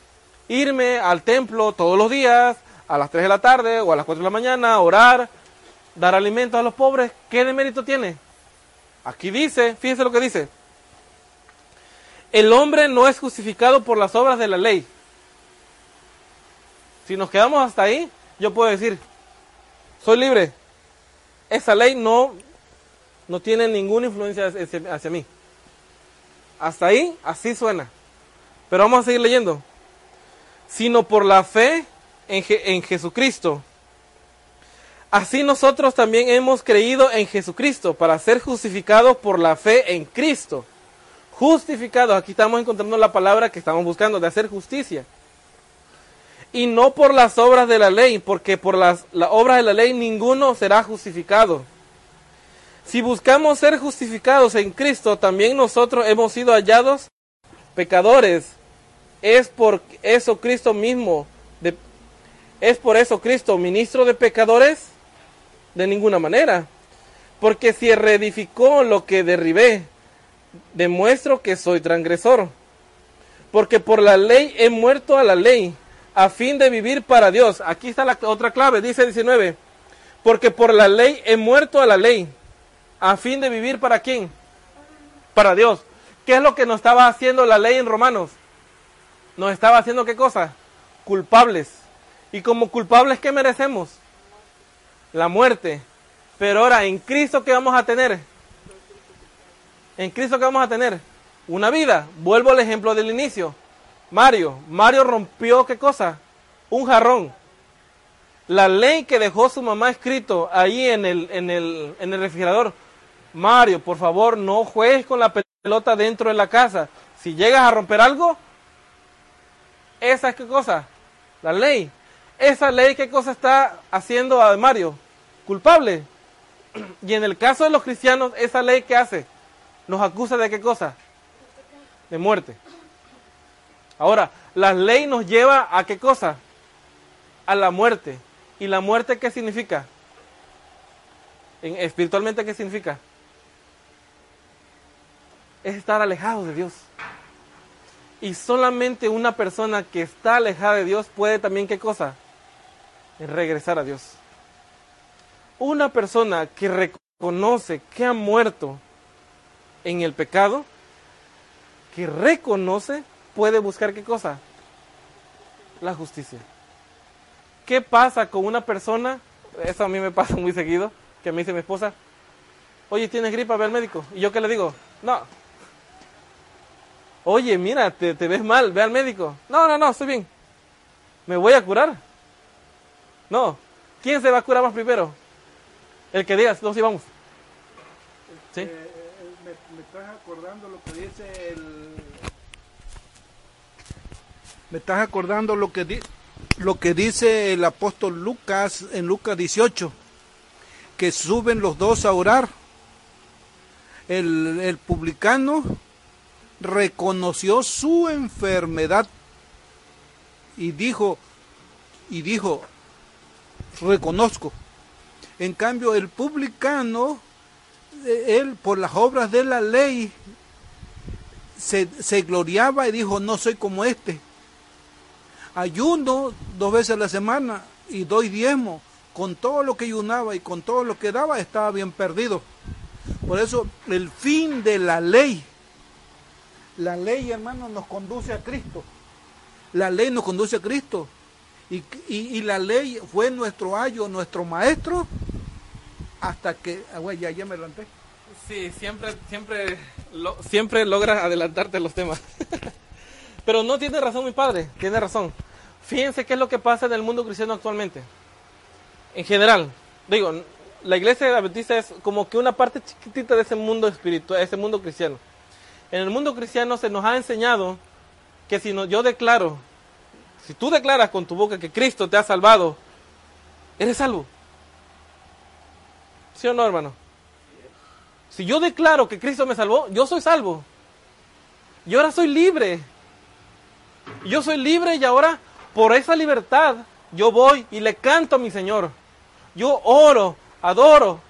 irme al templo todos los días, a las 3 de la tarde o a las 4 de la mañana, orar, dar alimentos a los pobres? ¿Qué de mérito tiene? Aquí dice, fíjense lo que dice. El hombre no es justificado por las obras de la ley. Si nos quedamos hasta ahí, yo puedo decir, soy libre. Esa ley no, no tiene ninguna influencia hacia, hacia mí. Hasta ahí, así suena. Pero vamos a seguir leyendo. Sino por la fe en, Je- en Jesucristo. Así nosotros también hemos creído en Jesucristo para ser justificados por la fe en Cristo. Justificados, aquí estamos encontrando la palabra que estamos buscando, de hacer justicia. y no por las obras de la ley, porque por las, las obras de la ley ninguno será justificado. Si buscamos ser justificados en Cristo, también nosotros hemos sido hallados pecadores. Es por eso Cristo mismo, es por eso Cristo ministro de pecadores, de ninguna manera. Porque si reedificó lo que derribé, demuestro que soy transgresor. Porque por la ley he muerto a la ley, a fin de vivir para Dios. Aquí está la otra clave, dice 19. Porque por la ley he muerto a la ley, a fin de vivir para quién? Para Dios. ¿Qué es lo que nos estaba haciendo la ley en Romanos? Nos estaba haciendo qué cosa? Culpables. Y como culpables, ¿qué merecemos? La muerte. Pero ahora, en Cristo, ¿qué vamos a tener? En Cristo, ¿qué vamos a tener? Una vida. Vuelvo al ejemplo del inicio. Mario. Mario rompió qué cosa? Un jarrón. La ley que dejó su mamá escrito ahí en el, en el, en el refrigerador. Mario, por favor, no juegues con la pelota dentro de la casa. Si llegas a romper algo, esa es qué cosa? La ley. Esa ley, ¿qué cosa está haciendo a Mario? Culpable. Y en el caso de los cristianos, esa ley, ¿qué hace? Nos acusa de qué cosa? De muerte. Ahora, la ley nos lleva a qué cosa? A la muerte. ¿Y la muerte qué significa? En, espiritualmente, ¿qué significa? Es estar alejado de Dios. Y solamente una persona que está alejada de Dios puede también, ¿qué cosa? Regresar a Dios. Una persona que reconoce que ha muerto en el pecado, que reconoce, puede buscar qué cosa? La justicia. ¿Qué pasa con una persona? Eso a mí me pasa muy seguido, que me dice mi esposa, oye, ¿tienes gripa? Ve al médico. ¿Y yo qué le digo? No. Oye, mira, te, te ves mal, ve al médico. No, no, no, estoy bien. ¿Me voy a curar? No. ¿Quién se va a curar más primero? El que digas, no, sí, vamos. ¿Sí? Eh, eh, me, me estás acordando lo que dice el... Me estás acordando lo que, di- lo que dice el apóstol Lucas en Lucas 18, que suben los dos a orar. El, el publicano reconoció su enfermedad y dijo, y dijo, reconozco. En cambio, el publicano, eh, él por las obras de la ley, se, se gloriaba y dijo, no soy como este. Ayuno dos veces a la semana y doy diezmo. Con todo lo que ayunaba y con todo lo que daba, estaba bien perdido. Por eso, el fin de la ley, la ley, hermano, nos conduce a Cristo. La ley nos conduce a Cristo. Y, y- y la ley fue nuestro ayo, nuestro maestro, hasta que, ah, güey, ya, ya me levanté. Sí, siempre, siempre, lo- siempre logras adelantarte los temas. Pero no tiene razón mi padre, tiene razón. Fíjense qué es lo que pasa en el mundo cristiano actualmente. En general, digo, la iglesia adventista es como que una parte chiquitita de ese mundo espiritual, ese mundo cristiano. En el mundo cristiano se nos ha enseñado que si no, yo declaro, si tú declaras con tu boca que Cristo te ha salvado, eres salvo. ¿Sí o no, hermano? Si yo declaro que Cristo me salvó, yo soy salvo. Y ahora soy libre. Yo soy libre y ahora por esa libertad yo voy y le canto a mi Señor. Yo oro, adoro.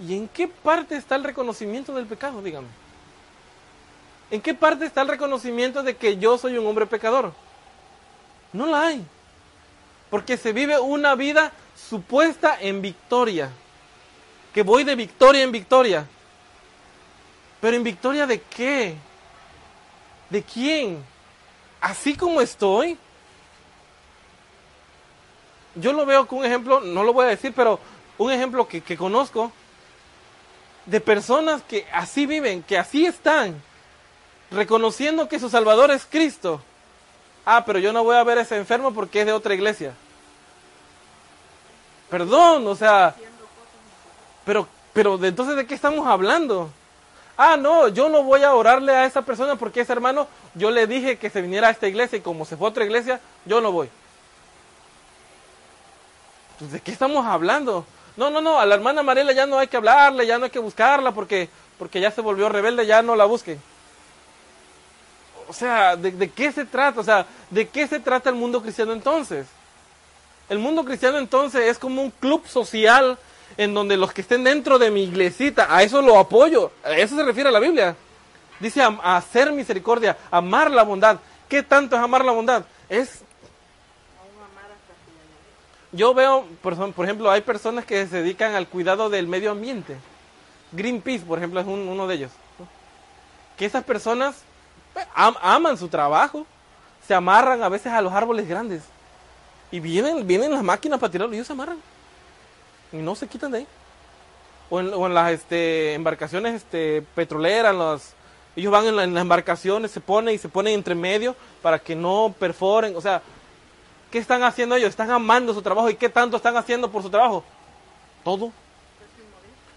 ¿Y en qué parte está el reconocimiento del pecado, dígame? ¿En qué parte está el reconocimiento de que yo soy un hombre pecador? No la hay. Porque se vive una vida supuesta en victoria que voy de victoria en victoria. Pero en victoria de qué? ¿De quién? Así como estoy. Yo lo veo con un ejemplo, no lo voy a decir, pero un ejemplo que, que conozco de personas que así viven, que así están, reconociendo que su Salvador es Cristo. Ah, pero yo no voy a ver a ese enfermo porque es de otra iglesia. Perdón, o sea, pero, pero ¿de entonces de qué estamos hablando? Ah, no, yo no voy a orarle a esa persona porque ese hermano, yo le dije que se viniera a esta iglesia y como se fue a otra iglesia, yo no voy. pues, ¿de qué estamos hablando? No, no, no, a la hermana Mariela ya no hay que hablarle, ya no hay que buscarla porque, porque ya se volvió rebelde, ya no la busquen. O sea, ¿de, ¿de qué se trata? O sea, ¿de qué se trata el mundo cristiano entonces? El mundo cristiano entonces es como un club social en donde los que estén dentro de mi iglesita, a eso lo apoyo, a eso se refiere a la Biblia. Dice hacer misericordia, amar la bondad. ¿Qué tanto es amar la bondad? Es yo veo, por, por ejemplo, hay personas que se dedican al cuidado del medio ambiente. Greenpeace, por ejemplo, es un- uno de ellos. Que esas personas am- aman su trabajo, se amarran a veces a los árboles grandes. Y vienen, vienen las máquinas para tirarlo y ellos se amarran. Y no se quitan de ahí. O en, las este, embarcaciones este, petroleras, los, ellos van en las embarcaciones, se ponen y se ponen entre medio para que no perforen. O sea, ¿Qué están haciendo ellos? Están amando su trabajo. ¿Y qué tanto están haciendo por su trabajo? Todo.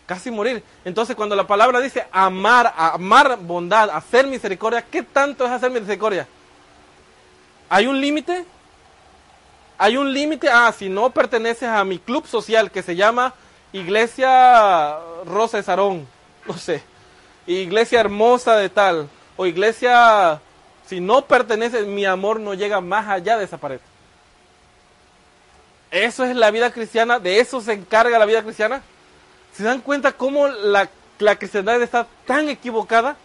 Casi morir. Entonces, cuando la palabra dice amar, amar bondad, hacer misericordia, ¿qué tanto es hacer misericordia? ¿Hay un límite? ¿Hay un límite? Ah, si no perteneces a mi club social que se llama Iglesia Rosa de Sarón, no sé, Iglesia Hermosa de tal, o Iglesia, si no perteneces, mi amor no llega más allá de esa pared. Eso es la vida cristiana, de eso se encarga la vida cristiana. ¿Se dan cuenta cómo la, la está tan equivocada?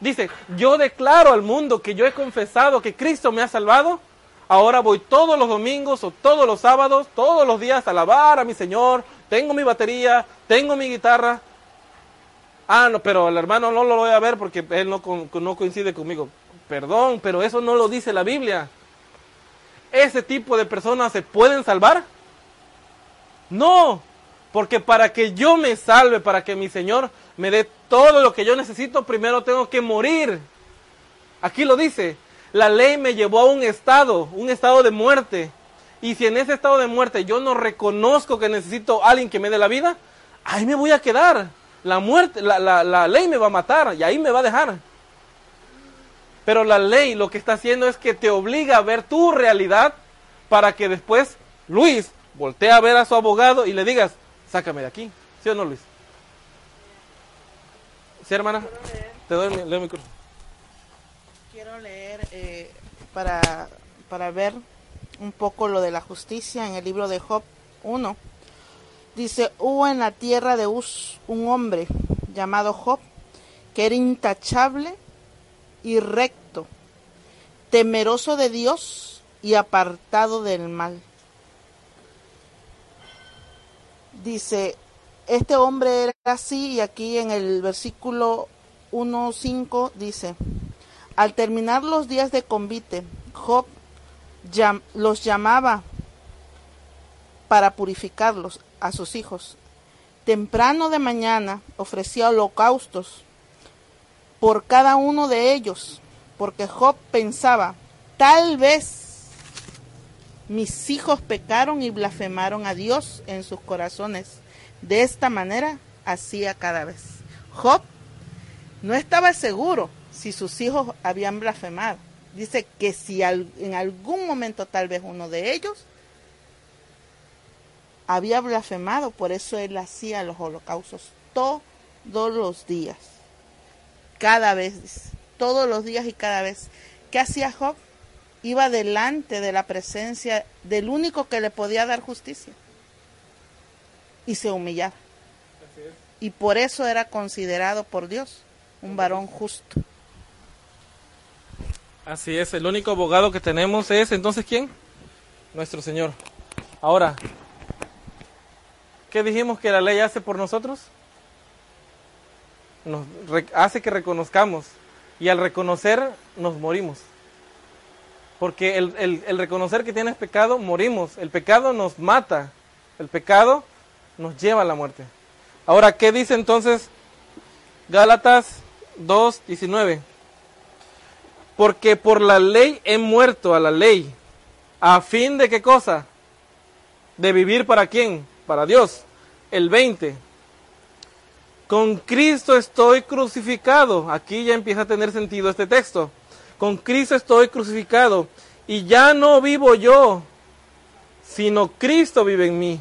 Dice, yo declaro al mundo que yo he confesado que Cristo me ha salvado. Ahora voy todos los domingos o todos los sábados, todos los días a alabar a mi Señor. Tengo mi batería, tengo mi guitarra. Ah, no, pero el hermano no lo voy a ver porque él no, no coincide conmigo. Perdón, pero eso no lo dice la Biblia. ¿Ese tipo de personas se pueden salvar? No, porque para que yo me salve, para que mi Señor me dé todo lo que yo necesito, primero tengo que morir. Aquí lo dice, la ley me llevó a un estado, un estado de muerte. Y si en ese estado de muerte yo no reconozco que necesito a alguien que me dé la vida, ahí me voy a quedar. La muerte, la, la- la ley me va a matar y ahí me va a dejar. Pero la ley lo que está haciendo es que te obliga a ver tu realidad para que después Luis voltee a ver a su abogado y le digas, sácame de aquí. ¿Sí o no, Luis? ¿Sí, hermana? Te doy mi, leo mi curso. Quiero leer eh, para, para ver un poco lo de la justicia en el libro de Job 1. Dice, hubo en la tierra de Uz un hombre llamado Job, que era intachable y recto, temeroso de Dios y apartado del mal. Dice, este hombre era así y aquí en el versículo 1.5 dice, al terminar los días de convite, Job los llamaba para purificarlos a sus hijos. Temprano de mañana ofrecía holocaustos por cada uno de ellos, porque Job pensaba, tal vez mis hijos pecaron y blasfemaron a Dios en sus corazones. De esta manera hacía cada vez. Job no estaba seguro si sus hijos habían blasfemado. Dice que si en algún momento tal vez uno de ellos había blasfemado, por eso él hacía los holocaustos todos los días. Cada vez, todos los días y cada vez. ¿Qué hacía Job? Iba delante de la presencia del único que le podía dar justicia. Y se humillaba. Y por eso era considerado por Dios un varón justo. Así es, el único abogado que tenemos es entonces ¿quién? Nuestro Señor. Ahora, ¿qué dijimos que la ley hace por nosotros? Nos hace que reconozcamos y al reconocer nos morimos. Porque el, el- el reconocer que tienes pecado, morimos. El pecado nos mata. El pecado nos lleva a la muerte. Ahora, ¿qué dice entonces Gálatas 2, 19? Porque por la ley he muerto a la ley. ¿A fin de qué cosa? De vivir para quién? Para Dios. El 20. Con Cristo estoy crucificado. Aquí ya empieza a tener sentido este texto. Con Cristo estoy crucificado. Y ya no vivo yo, sino Cristo vive en mí.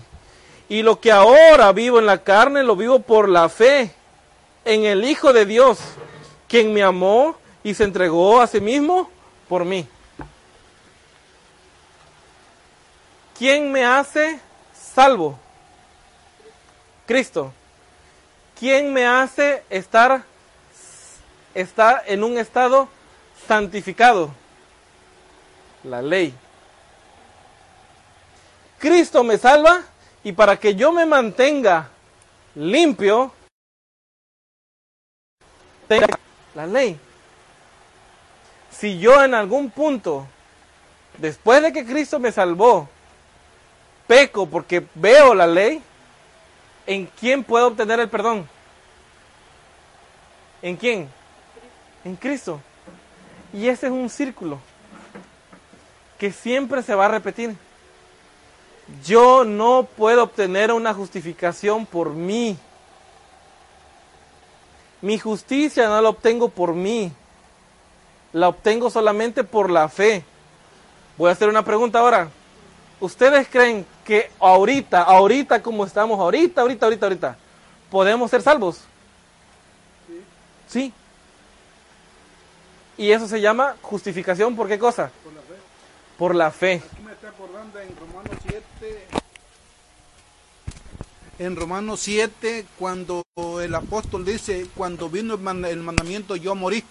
Y lo que ahora vivo en la carne lo vivo por la fe en el Hijo de Dios, quien me amó y se entregó a sí mismo por mí. ¿Quién me hace salvo? Cristo. ¿Quién me hace estar, estar en un estado santificado? La ley. Cristo me salva y para que yo me mantenga limpio, la ley. Si yo en algún punto, después de que Cristo me salvó, peco porque veo la ley, ¿en quién puedo obtener el perdón? ¿En quién? En Cristo. Y ese es un círculo que siempre se va a repetir. Yo no puedo obtener una justificación por mí. Mi justicia no la obtengo por mí. La obtengo solamente por la fe. Voy a hacer una pregunta ahora. ¿Ustedes creen que ahorita, ahorita como estamos, ahorita, ahorita, ahorita, ahorita, podemos ser salvos? Sí. Y eso se llama justificación, ¿por qué cosa? Por la fe. Por la fe. Aquí me está acordando en Romanos 7. En Romanos 7, cuando el apóstol dice, cuando vino el, man- el mandamiento, yo morí.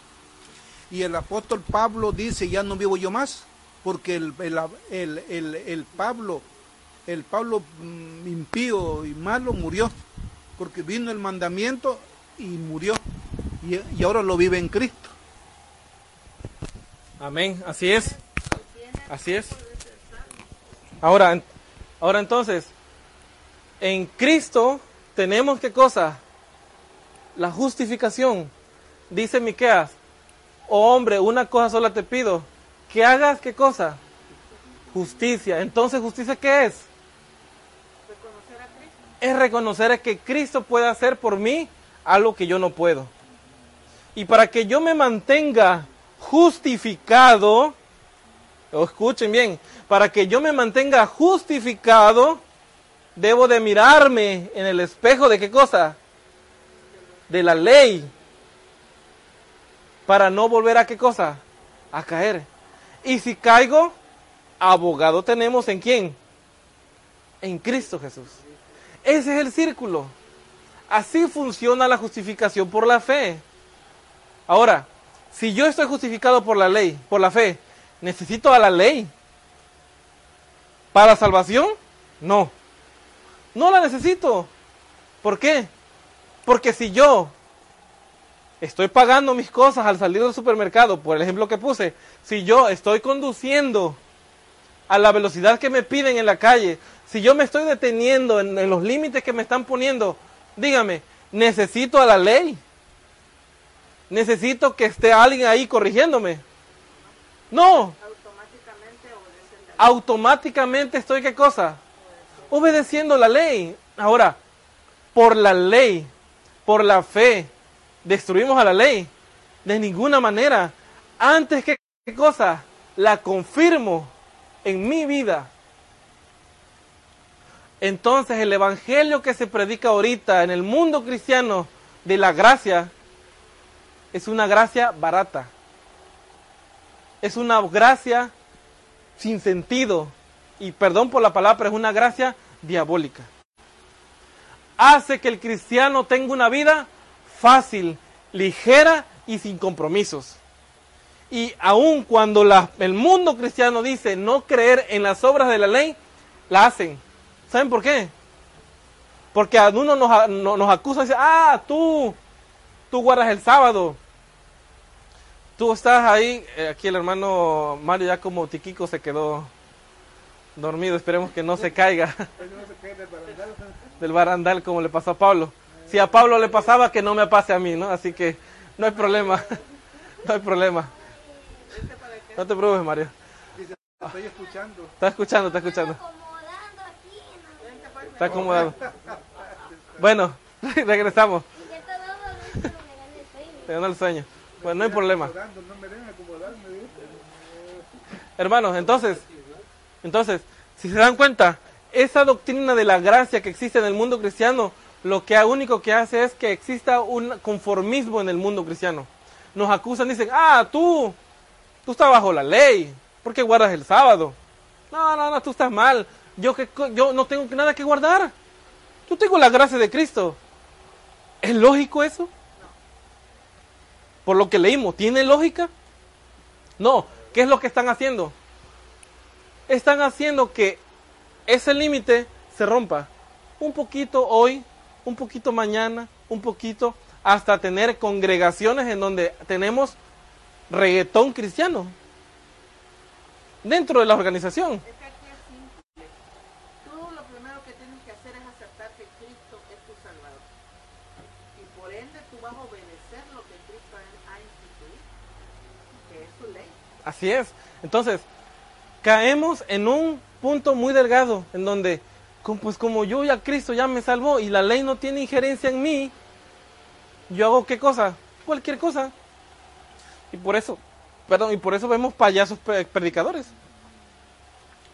Y el apóstol Pablo dice, ya no vivo yo más, porque el, el, el, el- el Pablo, el Pablo mm, impío y malo murió, porque vino el mandamiento y murió. Y, y ahora lo vive en Cristo. Amén, así es. Así es. Ahora, ahora entonces, en Cristo tenemos qué cosa? La justificación. Dice Miqueas, oh hombre, una cosa sola te pido, que hagas qué cosa? Justicia. Entonces, ¿justicia qué es? Es reconocer que Cristo puede hacer por mí algo que yo no puedo. Y para que yo me mantenga justificado, escuchen bien, para que yo me mantenga justificado, debo de mirarme en el espejo de qué cosa? De la ley. Para no volver a qué cosa? A caer. Y si caigo, abogado tenemos en quién? En Cristo Jesús. Ese es el círculo. Así funciona la justificación por la fe. Ahora, si yo estoy justificado por la ley, por la fe, ¿necesito a la ley? ¿Para salvación? No. No la necesito. ¿Por qué? Porque si yo estoy pagando mis cosas al salir del supermercado, por el ejemplo que puse, si yo estoy conduciendo a la velocidad que me piden en la calle, si yo me estoy deteniendo en, en los límites que me están poniendo, dígame, ¿necesito a la ley? Necesito que esté alguien ahí corrigiéndome. No. Automáticamente estoy qué cosa? Obedeciendo la ley. Ahora, por la ley, por la fe, destruimos a la ley. De ninguna manera. Antes que qué cosa? La confirmo en mi vida. Entonces el evangelio que se predica ahorita en el mundo cristiano de la gracia es una gracia barata. Es una gracia sin sentido. Y perdón por la palabra, es una gracia diabólica. Hace que el cristiano tenga una vida fácil, ligera y sin compromisos. Y aun cuando el mundo cristiano dice no creer en las obras de la ley, la hacen. ¿Saben por qué? Porque a uno nos, a- no- nos acusa y dice, ah, tú, tú guardas el sábado, Tú estás ahí, eh, aquí el hermano Mario ya como tiquico se quedó dormido, esperemos que no se caiga del barandal como le pasó a Pablo. Si a Pablo le pasaba, que no me pase a mí, ¿no? Así que no hay problema, no hay problema. No te preocupes, Mario. Estoy escuchando. Está escuchando, está escuchando. acomodando aquí en la- Está acomodado. Bueno, regresamos. Ya está dando luz, pero me gana el sueño. Te ganó el sueño. Bueno, no hay problema. Hermanos, entonces, entonces, Si se dan cuenta, esa doctrina de la gracia que existe en el mundo cristiano, lo que único que hace es que exista un conformismo en el mundo cristiano. Nos acusan, dicen, ah, tú, tú estás bajo la ley, ¿por qué guardas el sábado? No, no, no, tú estás mal. Yo, que, yo no tengo nada que guardar. Yo tengo la gracia de Cristo. ¿Es lógico eso? Por lo que leímos, ¿tiene lógica? No. ¿Qué es lo que están haciendo? Están haciendo que ese límite se rompa. Un poquito hoy, un poquito mañana, un poquito, hasta tener congregaciones en donde tenemos reggaetón cristiano dentro de la organización. Es que aquí es simple. Tú lo primero que tienes que hacer es aceptar que Cristo es tu Salvador. Y por ende tú vas a obedecer lo que Cristo ha instituido, que es su ley. Así es. Entonces, caemos en un punto muy delgado, en donde, pues como yo ya Cristo ya me salvó y la ley no tiene injerencia en mí, yo hago qué cosa? Cualquier cosa. Y por eso, perdón, y por eso vemos payasos pre- predicadores.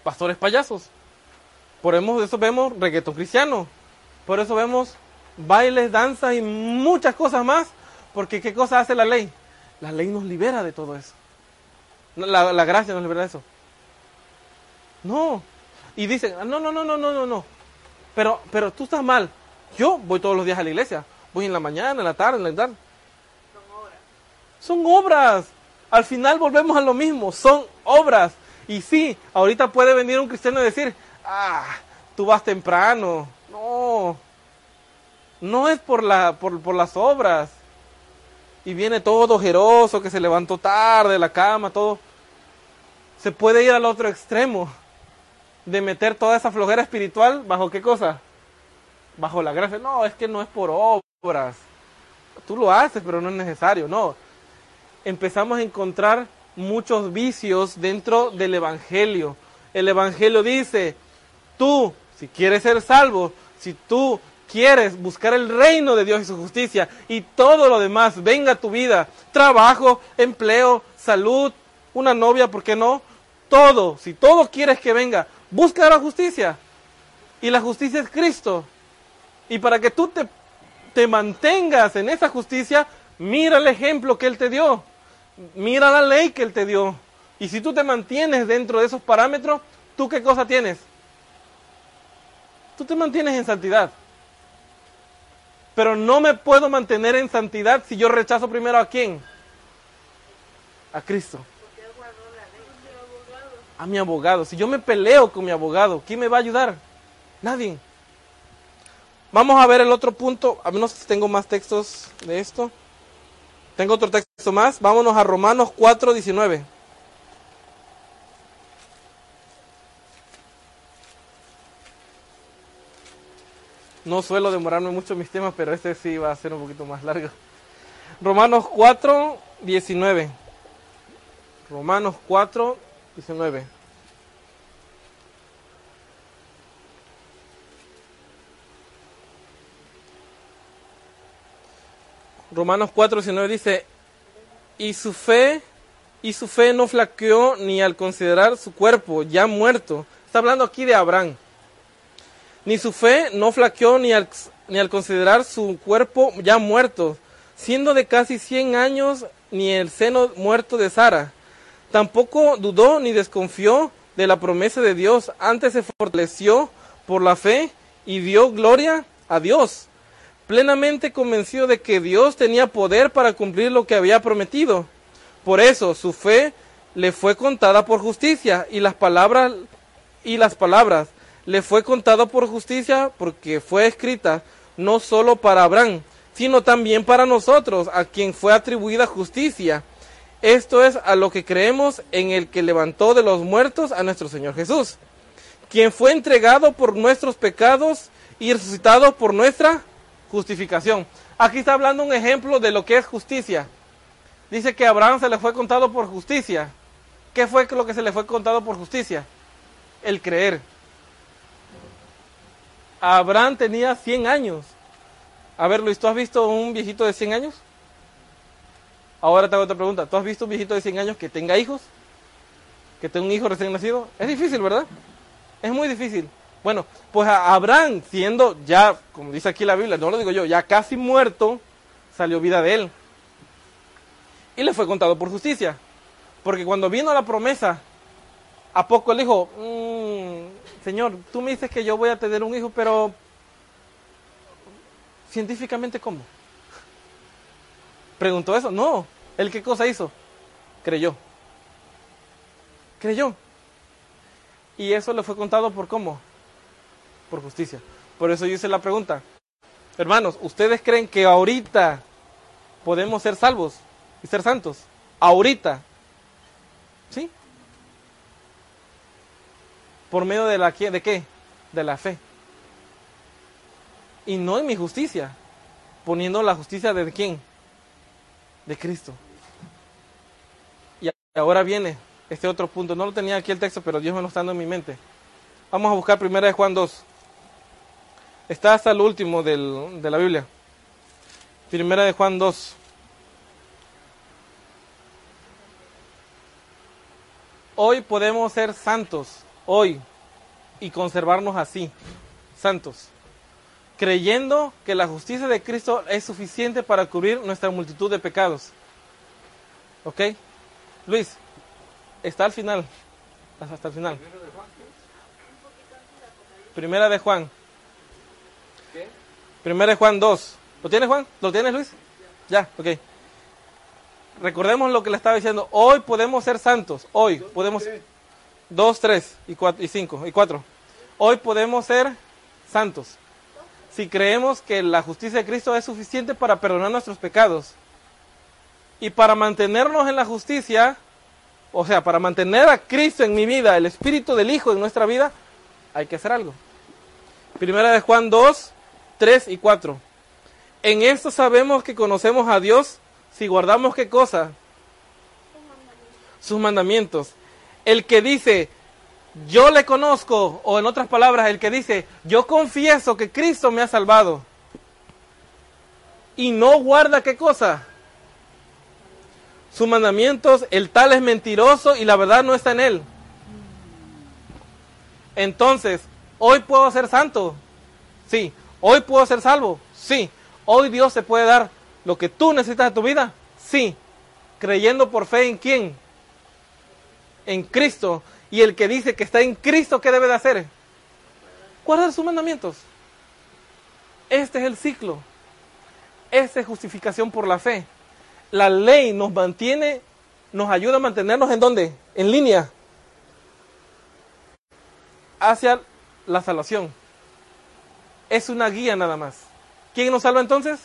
Pastores payasos. Por eso vemos reggaetón cristiano. Por eso vemos bailes, danzas y muchas cosas más. Porque ¿qué cosa hace la ley? La ley nos libera de todo eso. No, La, la gracia nos libera de eso. No. Y dicen, "Ah, no, no, no, no, no, no, no. Pero, pero tú estás mal. Yo voy todos los días a la iglesia. Voy en la mañana, en la tarde, en la tarde. Son obras. Al final volvemos a lo mismo. Son obras. Y sí, ahorita puede venir un cristiano y decir, ah, tú vas temprano. No. No es por, la, por, por las obras. Y viene todo ojeroso, que se levantó tarde de la cama, todo. Se puede ir al otro extremo. De meter toda esa flojera espiritual bajo qué cosa? Bajo la gracia. No, es que no es por obras. Tú lo haces, pero no es necesario. No. Empezamos a encontrar muchos vicios dentro del Evangelio. El Evangelio dice, tú, si quieres ser salvo, si tú quieres buscar el reino de Dios y su justicia y todo lo demás venga a tu vida, trabajo, empleo, salud, una novia, ¿por qué no? Todo, si todo quieres que venga, busca la justicia. Y la justicia es Cristo. Y para que tú te, te mantengas en esa justicia, mira el ejemplo que Él te dio. Mira la ley que Él te dio. Y si tú te mantienes dentro de esos parámetros, ¿tú qué cosa tienes? Tú te mantienes en santidad. Pero no me puedo mantener en santidad si yo rechazo primero a quién? A Cristo. A mi abogado. Si yo me peleo con mi abogado, ¿quién me va a ayudar? Nadie. Vamos a ver el otro punto. A menos si tengo más textos de esto. Tengo otro texto más. Vámonos a Romanos 4, 19. No suelo demorarme mucho mis temas, pero este sí va a ser un poquito más largo. Romanos 4, 19. Romanos 4, 19. Romanos 4, 19 dice, y su fe, y su fe no flaqueó ni al considerar su cuerpo ya muerto. Está hablando aquí de Abraham. Ni su fe no flaqueó ni al, ni al considerar su cuerpo ya muerto, siendo de casi 100 años ni el seno muerto de Sara. Tampoco dudó ni desconfió de la promesa de Dios, antes se fortaleció por la fe y dio gloria a Dios, plenamente convencido de que Dios tenía poder para cumplir lo que había prometido. Por eso su fe le fue contada por justicia y las palabras y las palabras le fue contado por justicia porque fue escrita no solo para Abraham, sino también para nosotros, a quien fue atribuida justicia. Esto es a lo que creemos en el que levantó de los muertos a nuestro Señor Jesús, quien fue entregado por nuestros pecados y resucitado por nuestra justificación. Aquí está hablando un ejemplo de lo que es justicia. Dice que a Abraham se le fue contado por justicia. ¿Qué fue lo que se le fue contado por justicia? El creer. Abraham tenía 100 años. A ver, Luis, ¿tú has visto un viejito de 100 años? Ahora te hago otra pregunta. ¿Tú has visto un viejito de 100 años que tenga hijos? ¿Que tenga un hijo recién nacido? Es difícil, ¿verdad? Es muy difícil. Bueno, pues a Abraham, siendo ya, como dice aquí la Biblia, no lo digo yo, ya casi muerto, salió vida de él. Y le fue contado por justicia. Porque cuando vino la promesa, a poco él dijo, "Mm, Señor, tú me dices que yo voy a tener un hijo, pero científicamente cómo? Preguntó eso. No, él qué cosa hizo? Creyó. Creyó. Y eso le fue contado por cómo? Por justicia. Por eso yo hice la pregunta. Hermanos, ¿ustedes creen que ahorita podemos ser salvos y ser santos? Ahorita. ¿Sí? ¿Por medio de la? ¿De qué? De la fe. Y no en mi justicia. Poniendo la justicia de quién? De Cristo. Y ahora viene este otro punto. No lo tenía aquí el texto, pero Dios me lo está dando en mi mente. Vamos a buscar primera de Juan 2. Está hasta el último del- de la Biblia. Primera de Juan 2. Hoy podemos ser santos, hoy, y conservarnos así, santos, creyendo que la justicia de Cristo es suficiente para cubrir nuestra multitud de pecados. ¿Ok? Luis, está al final, hasta el final. Primera de Juan. Primera de Juan 2. ¿Lo tienes, Juan? ¿Lo tienes, Luis? Ya, ok. Recordemos lo que le estaba diciendo. Hoy podemos ser santos. Hoy podemos. Dos, tres y cuatro y cinco y cuatro. Hoy podemos ser santos. Si creemos que la justicia de Cristo es suficiente para perdonar nuestros pecados. Y para mantenernos en la justicia, o sea, para mantener a Cristo en mi vida, el Espíritu del Hijo en nuestra vida, hay que hacer algo. Primera de Juan 2, 3 y 4. En esto sabemos que conocemos a Dios si guardamos qué cosa? Sus mandamientos. El que dice, yo le conozco, o en otras palabras, el que dice, yo confieso que Cristo me ha salvado. Y no guarda qué cosa? Sus mandamientos, el tal es mentiroso y la verdad no está en él. Entonces, hoy puedo ser santo. Sí. Hoy puedo ser salvo. Sí. Hoy Dios se puede dar lo que tú necesitas de tu vida. Sí. Creyendo por fe en quién? En Cristo. Y el que dice que está en Cristo, ¿qué debe de hacer? Guardar sus mandamientos. Este es el ciclo. Esta es justificación por la fe. La ley nos mantiene, nos ayuda a mantenernos en dónde? En línea. Hacia la salvación. Es una guía nada más. ¿Quién nos salva entonces?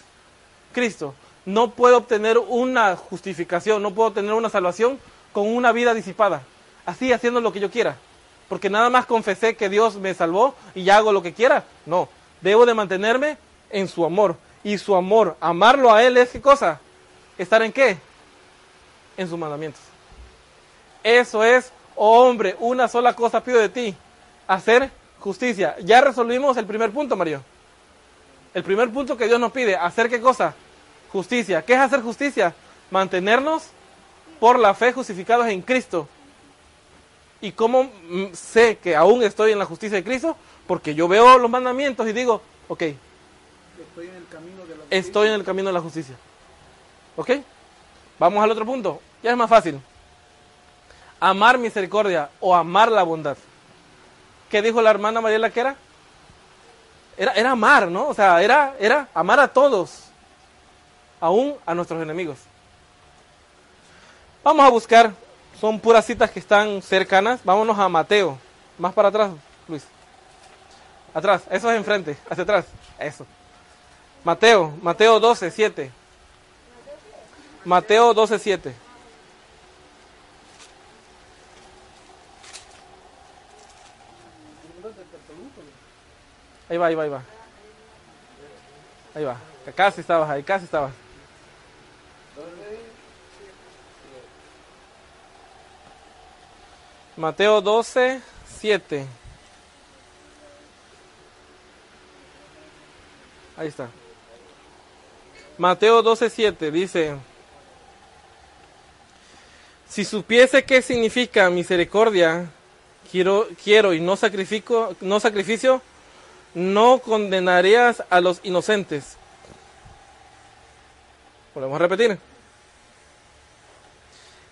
Cristo. No puedo obtener una justificación, no puedo obtener una salvación con una vida disipada. Así haciendo lo que yo quiera. Porque nada más confesé que Dios me salvó y ya hago lo que quiera. No. Debo de mantenerme en su amor. Y su amor, amarlo a Él es qué cosa? ¿Estar en qué? En sus mandamientos. Eso es, oh hombre, una sola cosa pido de ti. Hacer justicia. Ya resolvimos el primer punto, Mario. El primer punto que Dios nos pide, hacer qué cosa? Justicia. ¿Qué es hacer justicia? Mantenernos por la fe justificados en Cristo. ¿Y cómo mm, sé que aún estoy en la justicia de Cristo? Porque yo veo los mandamientos y digo, ok, Estoy en el camino de la estoy en el camino de la justicia. ¿Ok? Vamos al otro punto. Ya es más fácil. Amar misericordia o amar la bondad. ¿Qué dijo la hermana Mariela que era? Era, era amar, ¿no? O sea, era, era amar a todos, aún a nuestros enemigos. Vamos a buscar, son puras citas que están cercanas. Vámonos a Mateo. Más para atrás, Luis. Atrás, eso es enfrente, hacia atrás. Eso. Mateo, Mateo 12, 7. Mateo 12, 7. Ahí va, ahí va, ahí va. Ahí va. Casi estabas ahí, casi estabas. Mateo 12, 7. Ahí está. Mateo 12, 7 dice, si supiese qué significa misericordia quiero, quiero y no sacrifico, no sacrificio, no condenarías a los inocentes. Podemos repetir.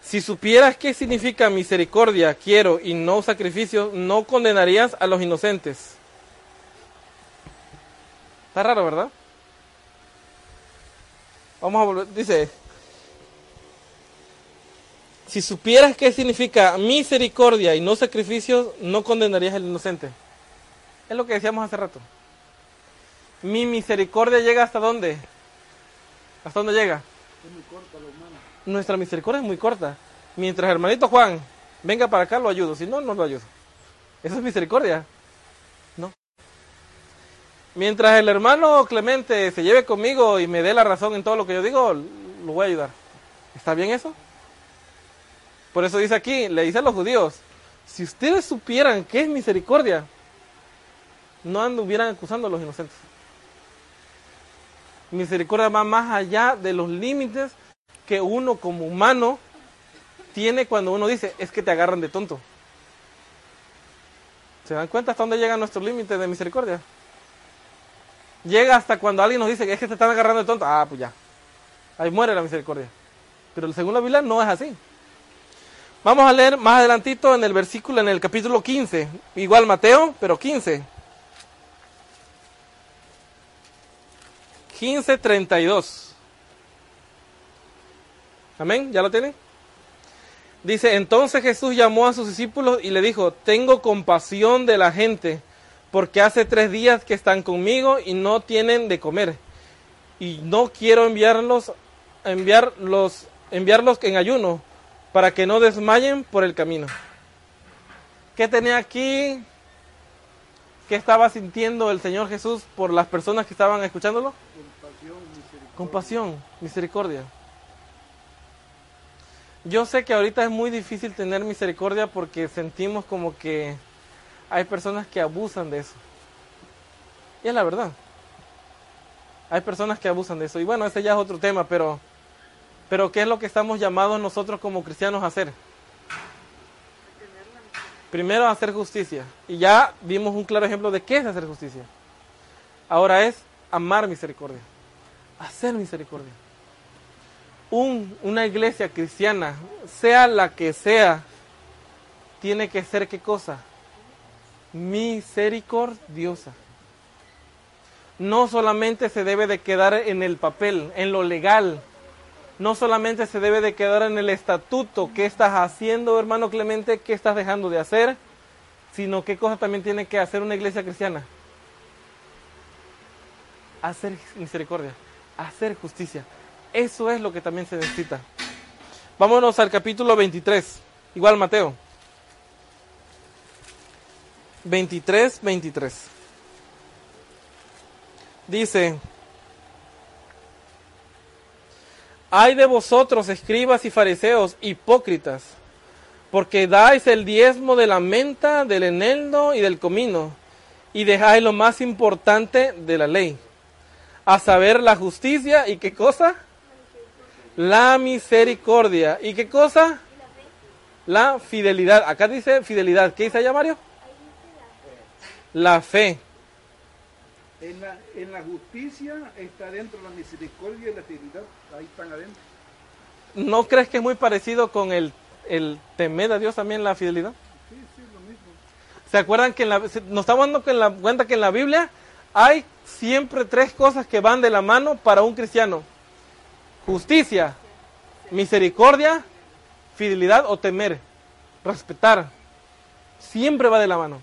Si supieras qué significa misericordia, quiero y no sacrificio, no condenarías a los inocentes. Está raro, ¿verdad? Vamos a volver. Dice, si supieras qué significa misericordia y no sacrificio, no condenarías al inocente. Es lo que decíamos hace rato. Mi misericordia llega hasta dónde? ¿Hasta dónde llega? Nuestra misericordia es muy corta. Mientras hermanito Juan venga para acá, lo ayudo. Si no, no lo ayudo. Eso es misericordia. No. Mientras el hermano Clemente se lleve conmigo y me dé la razón en todo lo que yo digo, lo voy a ayudar. ¿Está bien eso? Por eso dice aquí, le dice a los judíos, si ustedes supieran qué es misericordia, no anduvieran acusando a los inocentes. Misericordia va más allá de los límites que uno como humano tiene cuando uno dice, es que te agarran de tonto. ¿Se dan cuenta hasta dónde llega nuestro límite de misericordia? Llega hasta cuando alguien nos dice, es que te están agarrando de tonto. Ah, pues ya. Ahí muere la misericordia. Pero según la Biblia no es así. Vamos a leer más adelantito en el versículo, en el capítulo 15. Igual Mateo, pero 15. 15.32. Amén, ¿ya lo tienen? Dice, entonces Jesús llamó a sus discípulos y le dijo, tengo compasión de la gente, porque hace tres días que están conmigo y no tienen de comer. Y no quiero enviarlos, enviarlos, enviarlos en ayuno, para que no desmayen por el camino. ¿Qué tenía aquí? ¿Qué estaba sintiendo el Señor Jesús por las personas que estaban escuchándolo? Compasión, misericordia. Yo sé que ahorita es muy difícil tener misericordia porque sentimos como que hay personas que abusan de eso. Y es la verdad. Hay personas que abusan de eso. Y bueno, ese ya es otro tema, pero, pero ¿qué es lo que estamos llamados nosotros como cristianos a hacer? Primero, hacer justicia. Y ya vimos un claro ejemplo de qué es hacer justicia. Ahora es amar misericordia hacer misericordia. Un, una iglesia cristiana, sea la que sea, tiene que ser qué cosa? Misericordiosa. No solamente se debe de quedar en el papel, en lo legal. No solamente se debe de quedar en el estatuto. ¿Qué estás haciendo, hermano Clemente? ¿Qué estás dejando de hacer? Sino qué cosa también tiene que hacer una iglesia cristiana. Hacer misericordia hacer justicia. Eso es lo que también se necesita. Vámonos al capítulo 23, igual Mateo. 23, 23. Dice, hay de vosotros, escribas y fariseos, hipócritas, porque dais el diezmo de la menta, del eneldo y del comino, y dejáis lo más importante de la ley a saber la justicia y qué cosa? La misericordia. ¿Y qué cosa? La fidelidad. Acá dice fidelidad. ¿Qué dice allá, Mario? La fe. En la, en la justicia está dentro la misericordia y la fidelidad. Ahí están adentro. ¿No crees que es muy parecido con el, el temer a Dios también la fidelidad? Sí, sí, lo mismo. ¿Se acuerdan que en la, nos estamos dando cuenta que en la Biblia hay siempre tres cosas que van de la mano para un cristiano. Justicia, misericordia, fidelidad o temer, respetar. Siempre va de la mano.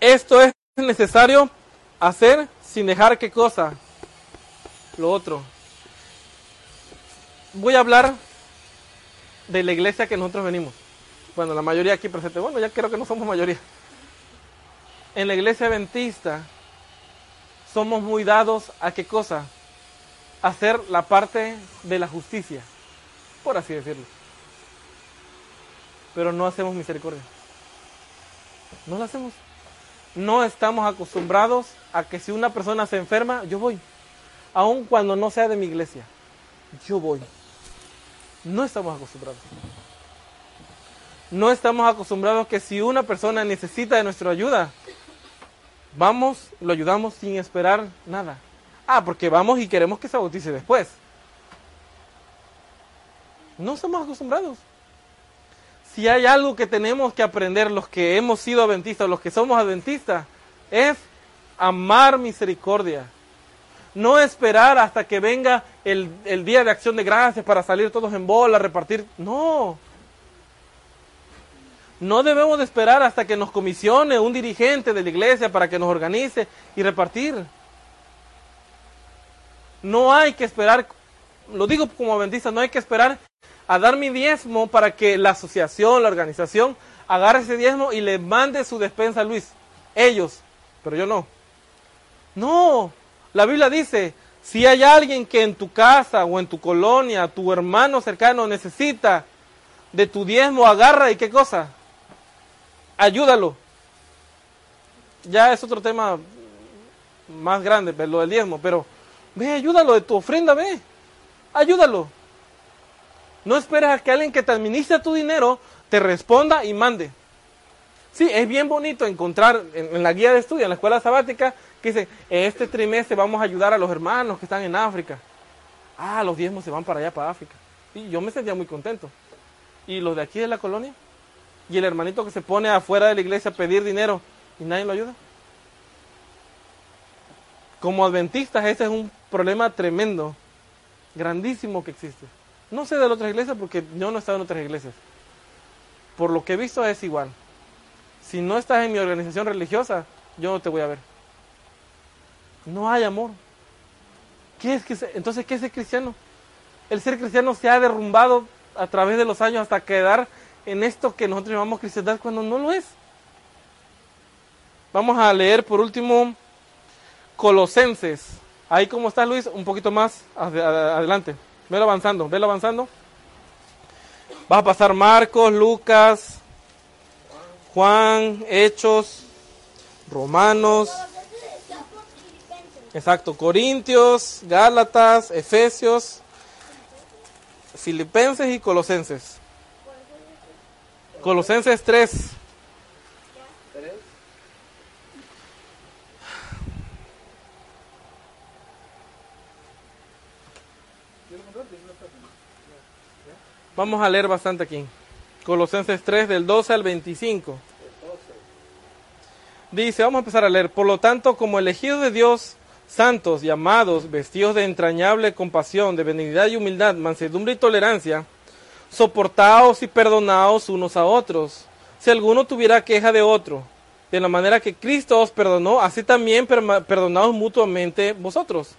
Esto es necesario hacer sin dejar qué cosa. Lo otro. Voy a hablar de la iglesia que nosotros venimos. Bueno, la mayoría aquí presente. Bueno, ya creo que no somos mayoría en la iglesia adventista somos muy dados a qué cosa? Hacer la parte de la justicia, por así decirlo. Pero no hacemos misericordia. No lo hacemos. No estamos acostumbrados a que si una persona se enferma, yo voy. Aun cuando no sea de mi iglesia, yo voy. No estamos acostumbrados. no estamos acostumbrados que si una persona necesita de nuestra ayuda, vamos, lo ayudamos sin esperar nada. Ah, porque vamos y queremos que se bautice después. No estamos acostumbrados. Si hay algo que tenemos que aprender los que hemos sido adventistas, los que somos adventistas, es amar misericordia. No esperar hasta que venga el, el día de acción de gracias para salir todos en bola, repartir. No. No debemos de esperar hasta que nos comisione un dirigente de la iglesia para que nos organice y repartir. No hay que esperar, lo digo como adventista, no hay que esperar a dar mi diezmo para que la asociación, la organización, agarre ese diezmo y le mande su despensa a Luis. Ellos, pero yo no. No, la Biblia dice, si hay alguien que en tu casa o en tu colonia, tu hermano cercano necesita de tu diezmo, agarra y qué cosa, ayúdalo. Ya es otro tema más grande, lo del diezmo, pero ve, ayúdalo de tu ofrenda, ve, ayúdalo. No esperes a que alguien que te administra tu dinero te responda y mande. Sí, es bien bonito encontrar en, la guía de estudio, en la escuela sabática, que dice, este trimestre vamos a ayudar a los hermanos que están en África. Ah, los diezmos se van para allá, para África. Y yo me sentía muy contento. ¿Y los de aquí de la colonia? ¿Y el hermanito que se pone afuera de la iglesia a pedir dinero y nadie lo ayuda? Como adventistas, ese es un problema tremendo, grandísimo que existe. No sé de las otras iglesias porque yo no he estado en otras iglesias. Por lo que he visto es igual. Si no estás en mi organización religiosa, yo no te voy a ver. No hay amor. ¿Qué es que entonces qué es ser cristiano? El ser cristiano se ha derrumbado a través de los años hasta quedar en esto que nosotros llamamos cristiandad cuando no lo es. Vamos a leer por último Colosenses. Ahí como está Luis, un poquito más adelante. Velo avanzando, velo avanzando. Vas a pasar Marcos, Lucas, Juan, Hechos, Romanos. Exacto, Corintios, Gálatas, Efesios, Filipenses y Colosenses. Colosenses 3. Vamos a leer bastante aquí. Colosenses 3 del 12 al 25. Dice, vamos a empezar a leer. Por lo tanto, como elegidos de Dios, santos y amados, vestidos de entrañable compasión, de benignidad y humildad, mansedumbre y tolerancia, soportaos y perdonaos unos a otros. Si alguno tuviera queja de otro, de la manera que Cristo os perdonó, así también perdonaos mutuamente vosotros.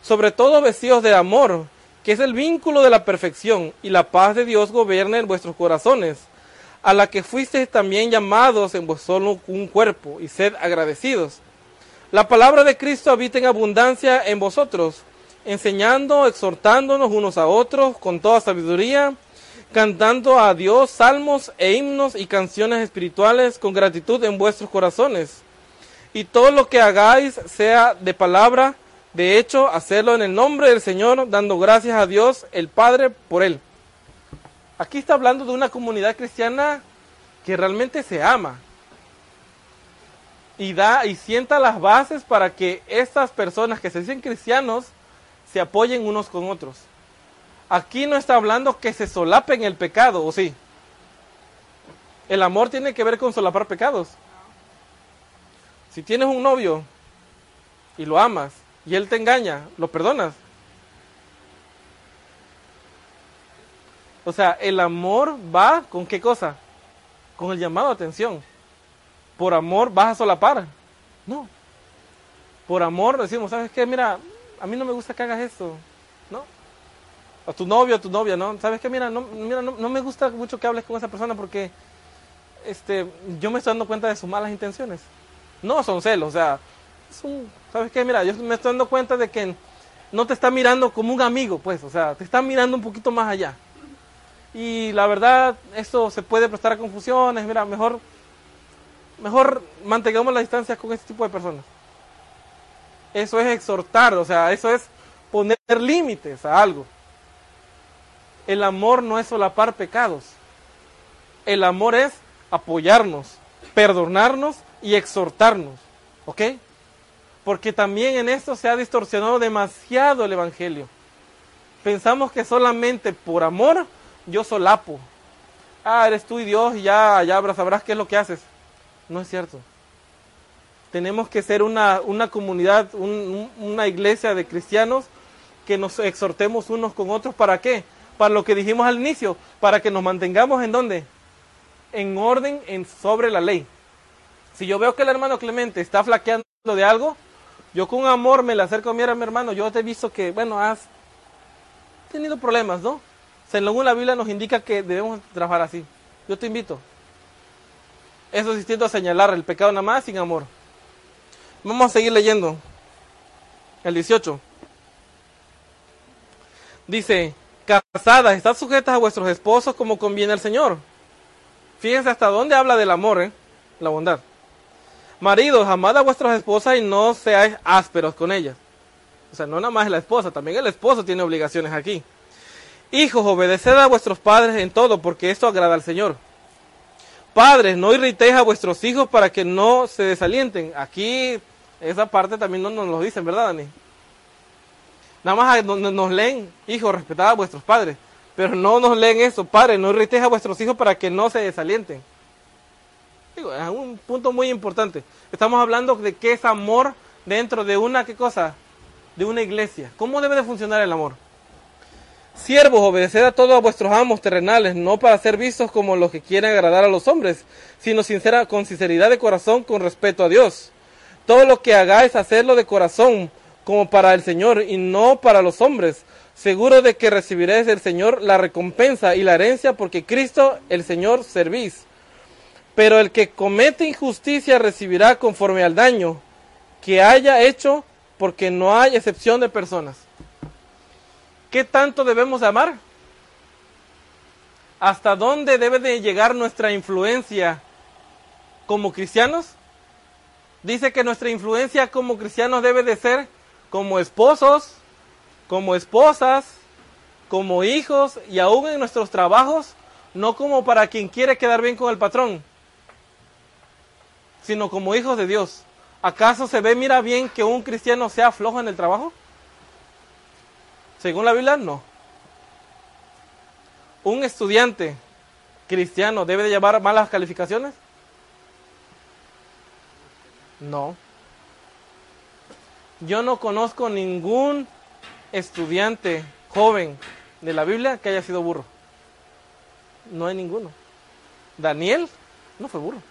Sobre todo vestidos de amor, que es el vínculo de la perfección, y la paz de Dios gobierne en vuestros corazones, a la que fuisteis también llamados en vuestro un cuerpo, y sed agradecidos. La palabra de Cristo habita en abundancia en vosotros, enseñando, exhortándonos unos a otros con toda sabiduría, cantando a Dios salmos e himnos y canciones espirituales con gratitud en vuestros corazones. Y todo lo que hagáis sea de palabra, de hecho, hacerlo en el nombre del Señor, dando gracias a Dios el Padre por él. Aquí está hablando de una comunidad cristiana que realmente se ama y da y sienta las bases para que estas personas que se dicen cristianos se apoyen unos con otros. Aquí no está hablando que se solapen el pecado, ¿o sí? El amor tiene que ver con solapar pecados. Si tienes un novio y lo amas y él te engaña, ¿lo perdonas? O sea, el amor va con qué cosa? Con el llamado a atención. Por amor vas a solapar. No. Por amor decimos, ¿sabes qué? Mira, a mí no me gusta que hagas esto. ¿No? A tu novio, a tu novia, ¿no? ¿Sabes qué? Mira, no, mira, no, me gusta mucho que hables con esa persona porque este, yo me estoy dando cuenta de sus malas intenciones. No son celos, o sea, ¿sabes qué? Mira, yo me estoy dando cuenta de que no te está mirando como un amigo, pues, o sea, te está mirando un poquito más allá. Y la verdad, esto se puede prestar a confusiones, mira, mejor, mejor mantengamos la distancia con este tipo de personas. Eso es exhortar, o sea, eso es poner límites a algo. El amor no es solapar pecados. el amor es apoyarnos, perdonarnos y exhortarnos. ¿Ok? Porque también en esto se ha distorsionado demasiado el Evangelio. Pensamos que solamente por amor yo solapo. Ah, eres tú y Dios y ya, ya sabrás qué es lo que haces. No es cierto. Tenemos que ser una, una comunidad, una iglesia de cristianos que nos exhortemos unos con otros. ¿Para qué? Para lo que dijimos al inicio, para que nos mantengamos en dónde? En orden en, sobre la ley. Si yo veo que el hermano Clemente está flaqueando de algo, yo con amor me le acerco a mi hermano, yo te he visto que, bueno, has tenido problemas, ¿no? Según la Biblia nos indica que debemos trabajar así. Yo te invito. Eso es distinto a señalar el pecado nada más sin amor. Vamos a seguir leyendo. El 18. Dice, casadas, estad sujetas a vuestros esposos como conviene al Señor. Fíjense hasta dónde habla del amor, ¿eh? la bondad. Maridos, amad a vuestras esposas y no seáis ásperos con ellas. O sea, no nada más la esposa, también el esposo tiene obligaciones aquí. Hijos, obedeced a vuestros padres en todo, porque esto agrada al Señor. Padres, no irritéis a vuestros hijos para que no se desalienten. Aquí, esa parte también no nos lo dicen, ¿verdad, Dani? Nada más nos leen, hijos, respetad a vuestros padres. Pero no nos leen eso, padres, no irritéis a vuestros hijos para que no se desalienten. Es un punto muy importante. Estamos hablando de qué es amor dentro de una, ¿qué cosa? De una iglesia. ¿Cómo debe de funcionar el amor? Siervos, obedeced a todos vuestros amos terrenales, no para ser vistos como los que quieren agradar a los hombres, sino sincera, con sinceridad de corazón, con respeto a Dios. Todo lo que hagáis, hacerlo de corazón, como para el Señor, y no para los hombres, seguro de que recibiréis del Señor la recompensa y la herencia, porque Cristo, el Señor, servís. Pero el que comete injusticia recibirá conforme al daño que haya hecho, porque no hay excepción de personas. ¿Qué tanto debemos amar? ¿Hasta dónde debe de llegar nuestra influencia como cristianos? Dice que nuestra influencia como cristianos debe de ser como esposos, como esposas, como hijos y aún en nuestros trabajos, no como para quien quiere quedar bien con el patrón, sino como hijos de Dios. ¿Acaso se ve, mira bien, que un cristiano sea flojo en el trabajo? Según la Biblia, no. ¿Un estudiante cristiano debe de llevar malas calificaciones? No. Yo no conozco ningún estudiante joven de la Biblia que haya sido burro. No hay ninguno. Daniel no fue burro.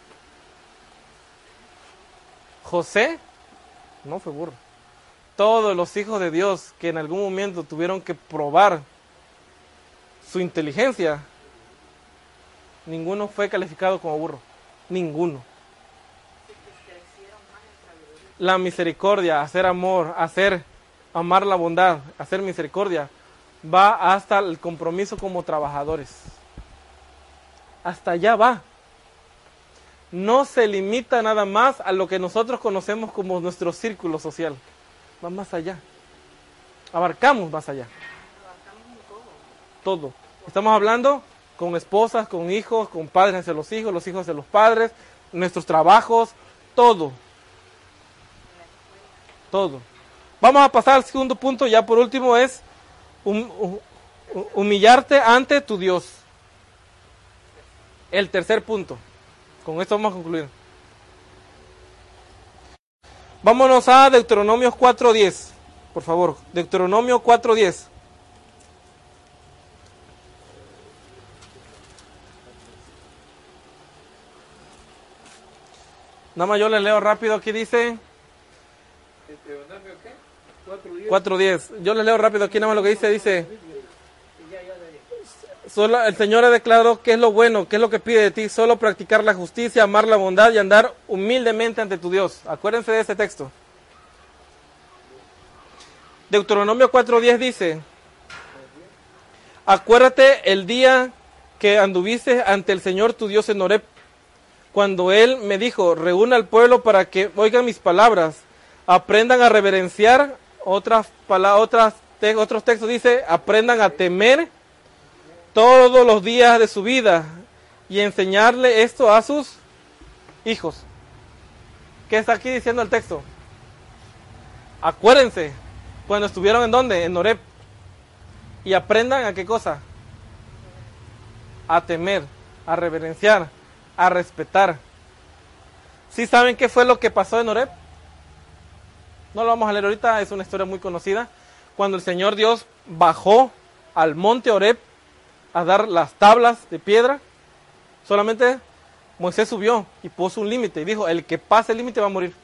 José no fue burro todos los hijos de Dios que en algún momento tuvieron que probar su inteligencia, ninguno fue calificado como burro. Ninguno. La misericordia, hacer amor, hacer amar la bondad, hacer misericordia, va hasta el compromiso como trabajadores. Hasta allá va. No se limita nada más a lo que nosotros conocemos como nuestro círculo social va más allá. Abarcamos más allá. Todo. Estamos hablando con esposas, con hijos, con padres hacia los hijos, los hijos hacia los padres, nuestros trabajos, todo. Todo. Vamos a pasar al segundo punto, ya por último es humillarte ante tu Dios. El tercer punto. Con esto vamos a concluir. Vámonos a Deuteronomio 4.10, por favor. Deuteronomio 4.10. Nada más yo le leo rápido, aquí dice... 4.10. Yo le leo rápido aquí, nada más lo que dice, dice... El Señor ha declarado qué es lo bueno, qué es lo que pide de ti, solo practicar la justicia, amar la bondad y andar humildemente ante tu Dios. Acuérdense de ese texto. Deuteronomio 4.10 dice, acuérdate el día que anduviste ante el Señor tu Dios en Oreb, cuando Él me dijo, reúna al pueblo para que oigan mis palabras, aprendan a reverenciar, otras, otras otros textos dice, aprendan a temer todos los días de su vida y enseñarle esto a sus hijos. ¿Qué está aquí diciendo el texto? Acuérdense, cuando estuvieron en dónde? En Oreb. Y aprendan a qué cosa? A temer, a reverenciar, a respetar. ¿Sí saben qué fue lo que pasó en Oreb? No lo vamos a leer ahorita, es una historia muy conocida. Cuando el Señor Dios bajó al monte Oreb a dar las tablas de piedra, solamente Moisés subió y puso un límite y dijo, el que pase el límite va a morir.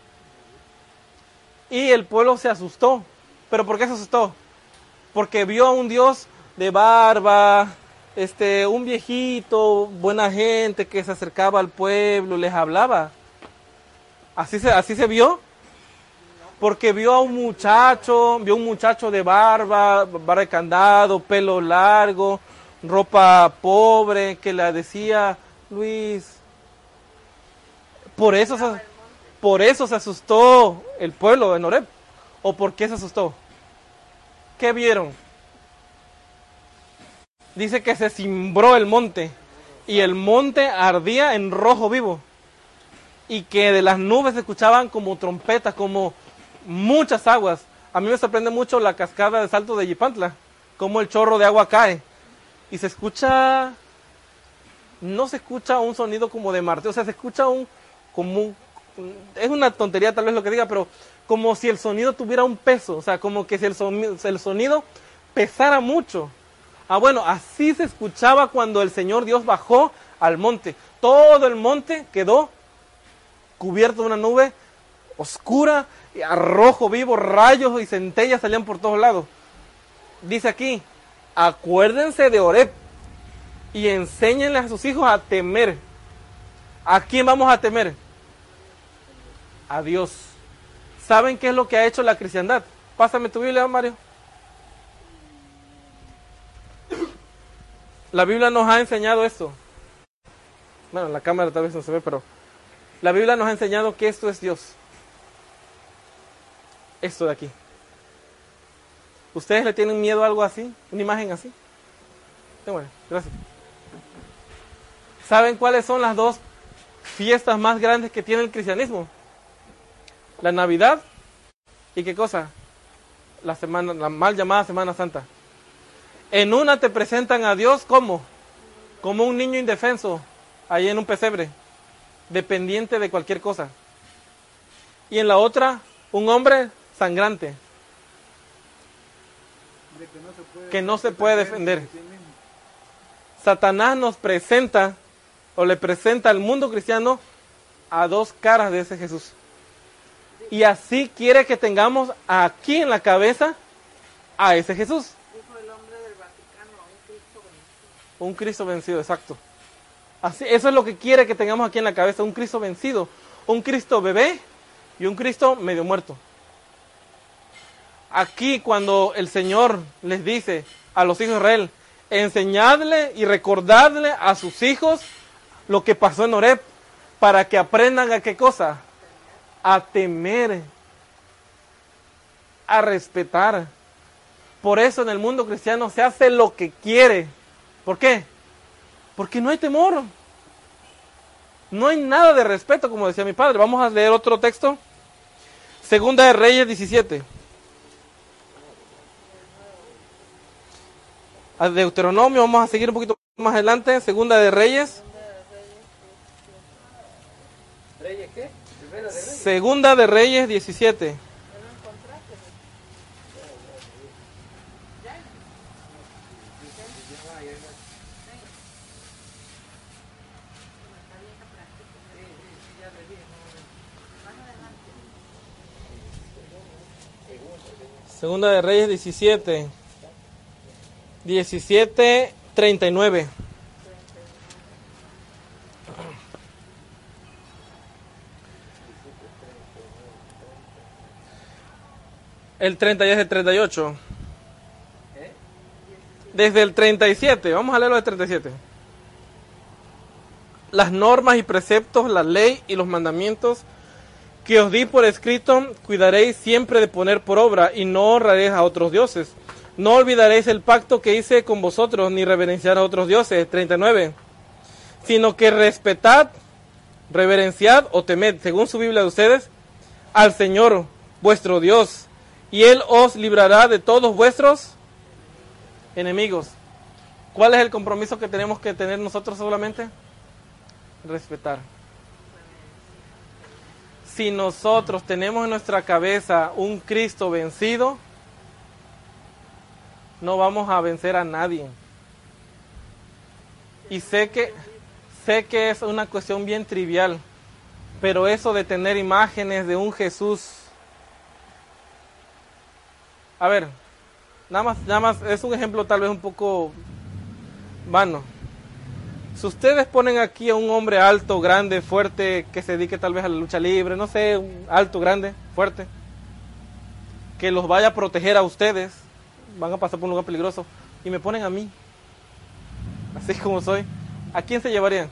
Y el pueblo se asustó. ¿Pero por qué se asustó? Porque vio a un Dios de barba, este, un viejito, buena gente que se acercaba al pueblo, les hablaba. Así se, así se vio. Porque vio a un muchacho, vio a un muchacho de barba, barba de candado, pelo largo, ropa pobre, que le decía, Luis, por eso se, por eso se asustó el pueblo de Noreb. ¿O por qué se asustó? ¿Qué vieron? Dice que se cimbró el monte y el monte ardía en rojo vivo y que de las nubes se escuchaban como trompetas, como muchas aguas. A mí me sorprende mucho la cascada de Salto de Yipantla, como el chorro de agua cae y se escucha, no se escucha un sonido como de Marte, o sea, se escucha un, como es una tontería tal vez lo que diga, pero como si el sonido tuviera un peso, o sea, como que si el el sonido pesara mucho. Ah, bueno, así se escuchaba cuando el Señor Dios bajó al monte. Todo el monte quedó cubierto de una nube oscura, y a rojo vivo, rayos y centellas salían por todos lados. Dice aquí, acuérdense de Oreb y enséñenle a sus hijos a temer. ¿A quién vamos a temer? a Dios. ¿Saben qué es lo que ha hecho la cristiandad? Pásame tu Biblia, Mario. La Biblia nos ha enseñado esto. Bueno, la cámara tal vez no se ve, pero la Biblia nos ha enseñado que esto es Dios. Esto de aquí. ¿Ustedes le tienen miedo a algo así? ¿Una imagen así? Bueno, gracias. ¿Saben cuáles son las dos fiestas más grandes que tiene el cristianismo? la Navidad y qué cosa? La semana, la mal llamada Semana Santa. En una te presentan a Dios como, como un niño indefenso, ahí en un pesebre, dependiente de cualquier cosa. Y en la otra, un hombre sangrante, que no se puede defender. Satanás nos presenta, o le presenta al mundo cristiano, a dos caras de ese Jesús. Y así quiere que tengamos aquí en la cabeza a ese Jesús. Dijo el hombre del Vaticano, un Cristo vencido. Un Cristo vencido, exacto. Así, eso es lo que quiere que tengamos aquí en la cabeza, un Cristo vencido, un Cristo bebé y un Cristo medio muerto. Aquí cuando el Señor les dice a los hijos de Israel, enseñadle y recordadle a sus hijos lo que pasó en Oreb para que aprendan a qué cosa, a temer, a respetar. Por eso en el mundo cristiano se hace lo que quiere. ¿Por qué? Porque no hay temor. No hay nada de respeto, como decía mi padre. Vamos a leer otro texto. Segunda de Reyes 17. A Deuteronomio, vamos a seguir un poquito más adelante. Segunda de Reyes. ¿Reyes qué? Primera de Reyes. Segunda de Reyes 17. Segunda de Reyes 17. 17, 39. El 30 ya es el 38. Desde el 37, vamos a leerlo del 37. Las normas y preceptos, la ley y los mandamientos que os di por escrito, cuidaréis siempre de poner por obra y no honraréis a otros dioses. No olvidaréis el pacto que hice con vosotros, ni reverenciar a otros dioses. 39. sino que respetad, reverenciad o temed, según su Biblia de ustedes, al Señor vuestro Dios, y Él os librará de todos vuestros enemigos. ¿Cuál es el compromiso que tenemos que tener nosotros solamente? Respetar. Si nosotros tenemos en nuestra cabeza un Cristo vencido, no vamos a vencer a nadie. Y sé que sé que es una cuestión bien trivial, pero eso de tener imágenes de un Jesús A ver, nada más nada más es un ejemplo tal vez un poco vano. Si ustedes ponen aquí a un hombre alto, grande, fuerte, que se dedique tal vez a la lucha libre, no sé, alto, grande, fuerte, que los vaya a proteger a ustedes, van a pasar por un lugar peligroso, y me ponen a mí, así como soy, ¿a quién se llevarían?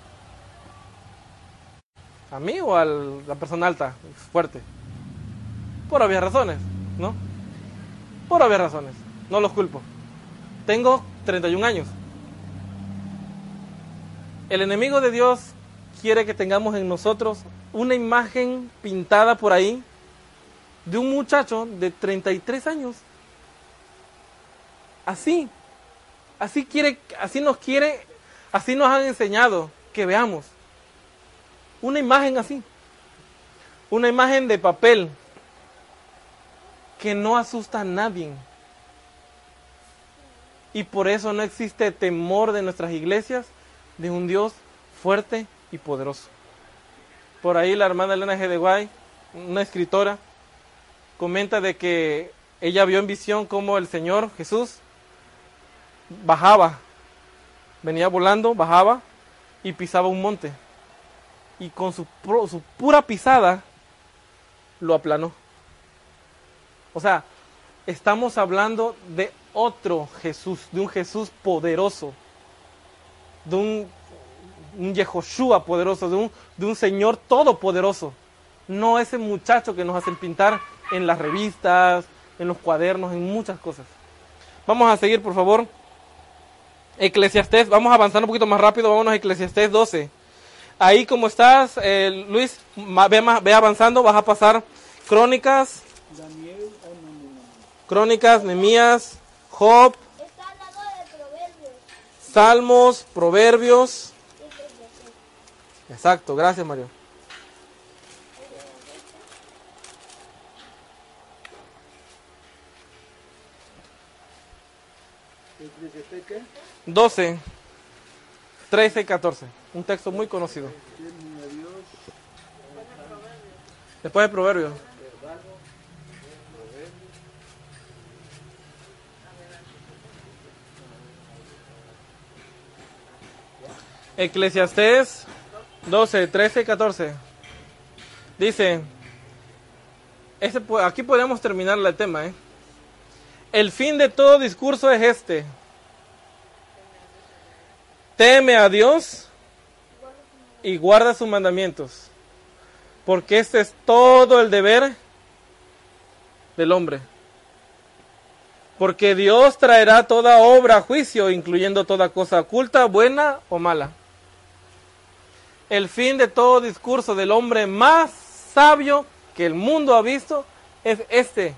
¿A mí o a la persona alta, fuerte? Por obvias razones, ¿no? Por obvias razones, no los culpo. Tengo 31 años. El enemigo de Dios quiere que tengamos en nosotros una imagen pintada por ahí de un muchacho de 33 años. Así, así quiere, así nos quiere, así nos han enseñado que veamos. Una imagen así. Una imagen de papel que no asusta a nadie. Y por eso no existe temor de nuestras iglesias de un Dios fuerte y poderoso. Por ahí la hermana Elena G. de Guay, una escritora, comenta de que ella vio en visión cómo el Señor Jesús bajaba, venía volando, bajaba y pisaba un monte. Y con su, su pura pisada lo aplanó. O sea, estamos hablando de otro Jesús, de un Jesús poderoso, de un, un Yehoshua poderoso, de un, de un Señor todopoderoso. No ese muchacho que nos hacen pintar en las revistas, en los cuadernos, en muchas cosas. Vamos a seguir, por favor. Eclesiastés, vamos avanzando un poquito más rápido, vámonos a Eclesiastés 12. Ahí como estás, eh, Luis, ve, avanzando, vas a pasar Crónicas, Crónicas, Nemías, Job. Salmos, Proverbios. Exacto, gracias Mario. ¿Eclesiastés qué? 12, 13 y 14. Un texto muy conocido. Después de Proverbios. Eclesiastés 12, 13 y 14. Dice, aquí podemos terminar el tema. ¿eh? El fin de todo discurso es este. Teme a Dios y guarda sus mandamientos, porque este es todo el deber del hombre. Porque Dios traerá toda obra a juicio, incluyendo toda cosa oculta, buena o mala. El fin de todo discurso del hombre más sabio que el mundo ha visto es este.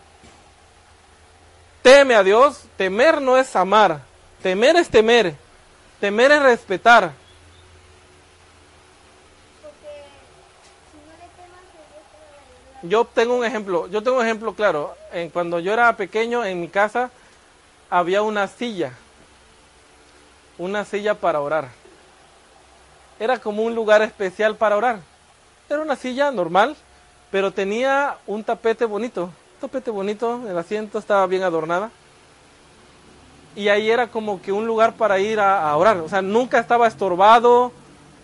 Teme a Dios, temer no es amar, temer es temer, temer es respetar. Yo tengo un ejemplo, yo tengo un ejemplo claro. En, cuando yo era pequeño en mi casa había una silla, una silla para orar. Era como un lugar especial para orar. Era una silla normal, pero tenía un tapete bonito, un tapete bonito, el asiento estaba bien adornada. Y ahí era como que un lugar para ir a, a orar. O sea, nunca estaba estorbado.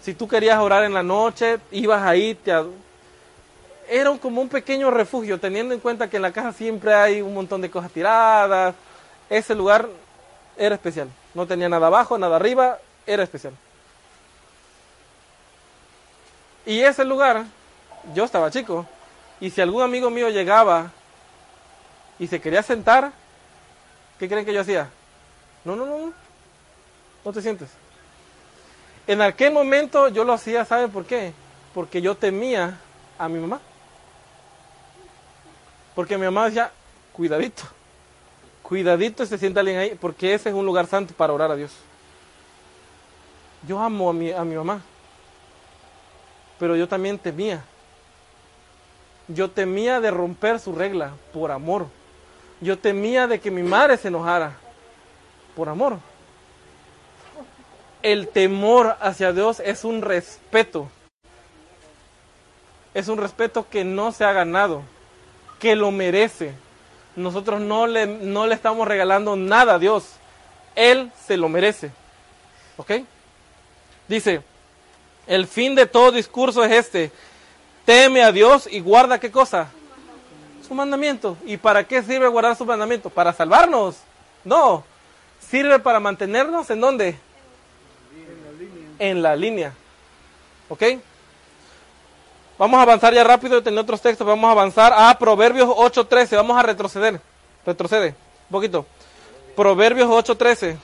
Si tú querías orar en la noche, ibas ahí, te, era como un pequeño refugio, teniendo en cuenta que en la casa siempre hay un montón de cosas tiradas. Ese lugar era especial. No tenía nada abajo, nada arriba, era especial. Y ese lugar, yo estaba chico, y si algún amigo mío llegaba y se quería sentar, ¿qué creen que yo hacía? No, no, no, no, no te sientes. En aquel momento yo lo hacía, ¿sabe por qué? Porque yo temía a mi mamá. Porque mi mamá decía, cuidadito, cuidadito se sienta alguien ahí, porque ese es un lugar santo para orar a Dios. Yo amo a mi, a mi mamá, pero yo también temía. Yo temía de romper su regla por amor. Yo temía de que mi madre se enojara por amor. El temor hacia Dios es un respeto. Es un respeto que no se ha ganado, que lo merece. Nosotros no le, no le estamos regalando nada a Dios. Él se lo merece. ¿Ok? Dice, el fin de todo discurso es este. Teme a Dios y guarda qué cosa? Su mandamiento. ¿Y para qué sirve guardar su mandamiento? ¿Para salvarnos? No. Sirve para mantenernos en dónde? En la línea. ¿Ok? Vamos a avanzar ya rápido, tener otros textos, vamos a avanzar a Proverbios 8.13, vamos a retroceder, retrocede un poquito. Proverbios 8.13.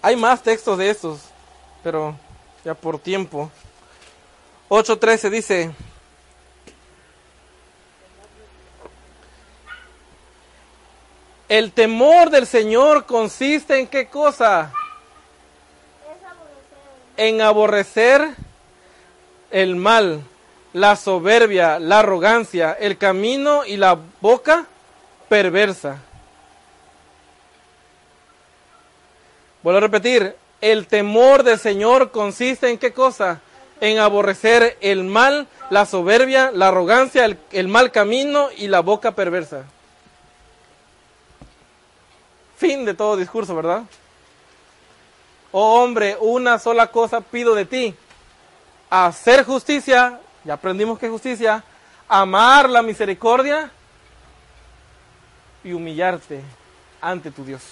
Hay más textos de estos, pero ya por tiempo. 8.13 dice, el temor del Señor consiste en qué cosa? En aborrecer el mal, la soberbia, la arrogancia, el camino y la boca perversa. Vuelvo a repetir, el temor del Señor consiste en qué cosa? En aborrecer el mal, la soberbia, la arrogancia, el, el mal camino y la boca perversa. Fin de todo discurso, ¿verdad? Oh hombre, una sola cosa pido de ti. Hacer justicia, ya aprendimos que justicia, amar la misericordia y humillarte ante tu Dios.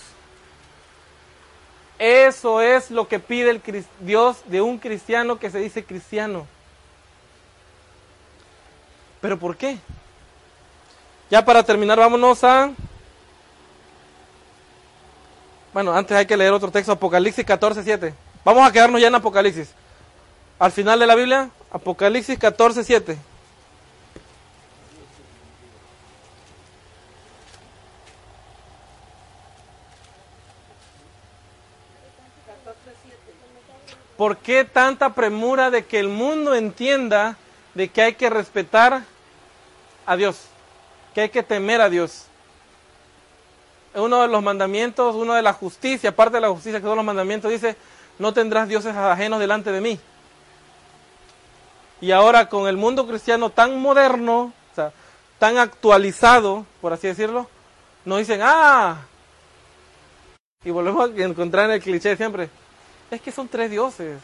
Eso es lo que pide el Dios de un cristiano que se dice cristiano. ¿Pero por qué? Ya para terminar, vámonos a... Bueno, antes hay que leer otro texto, Apocalipsis 14, 7. Vamos a quedarnos ya en Apocalipsis. Al final de la Biblia, Apocalipsis 14, 7. ¿Por qué tanta premura de que el mundo entienda de que hay que respetar a Dios? Que hay que temer a Dios. Uno de los mandamientos, uno de la justicia, parte de la justicia que son los mandamientos, dice, no tendrás dioses ajenos delante de mí. Y ahora con el mundo cristiano tan moderno, o sea, tan actualizado, por así decirlo, nos dicen, ah, y volvemos a encontrar en el cliché siempre, es que son tres dioses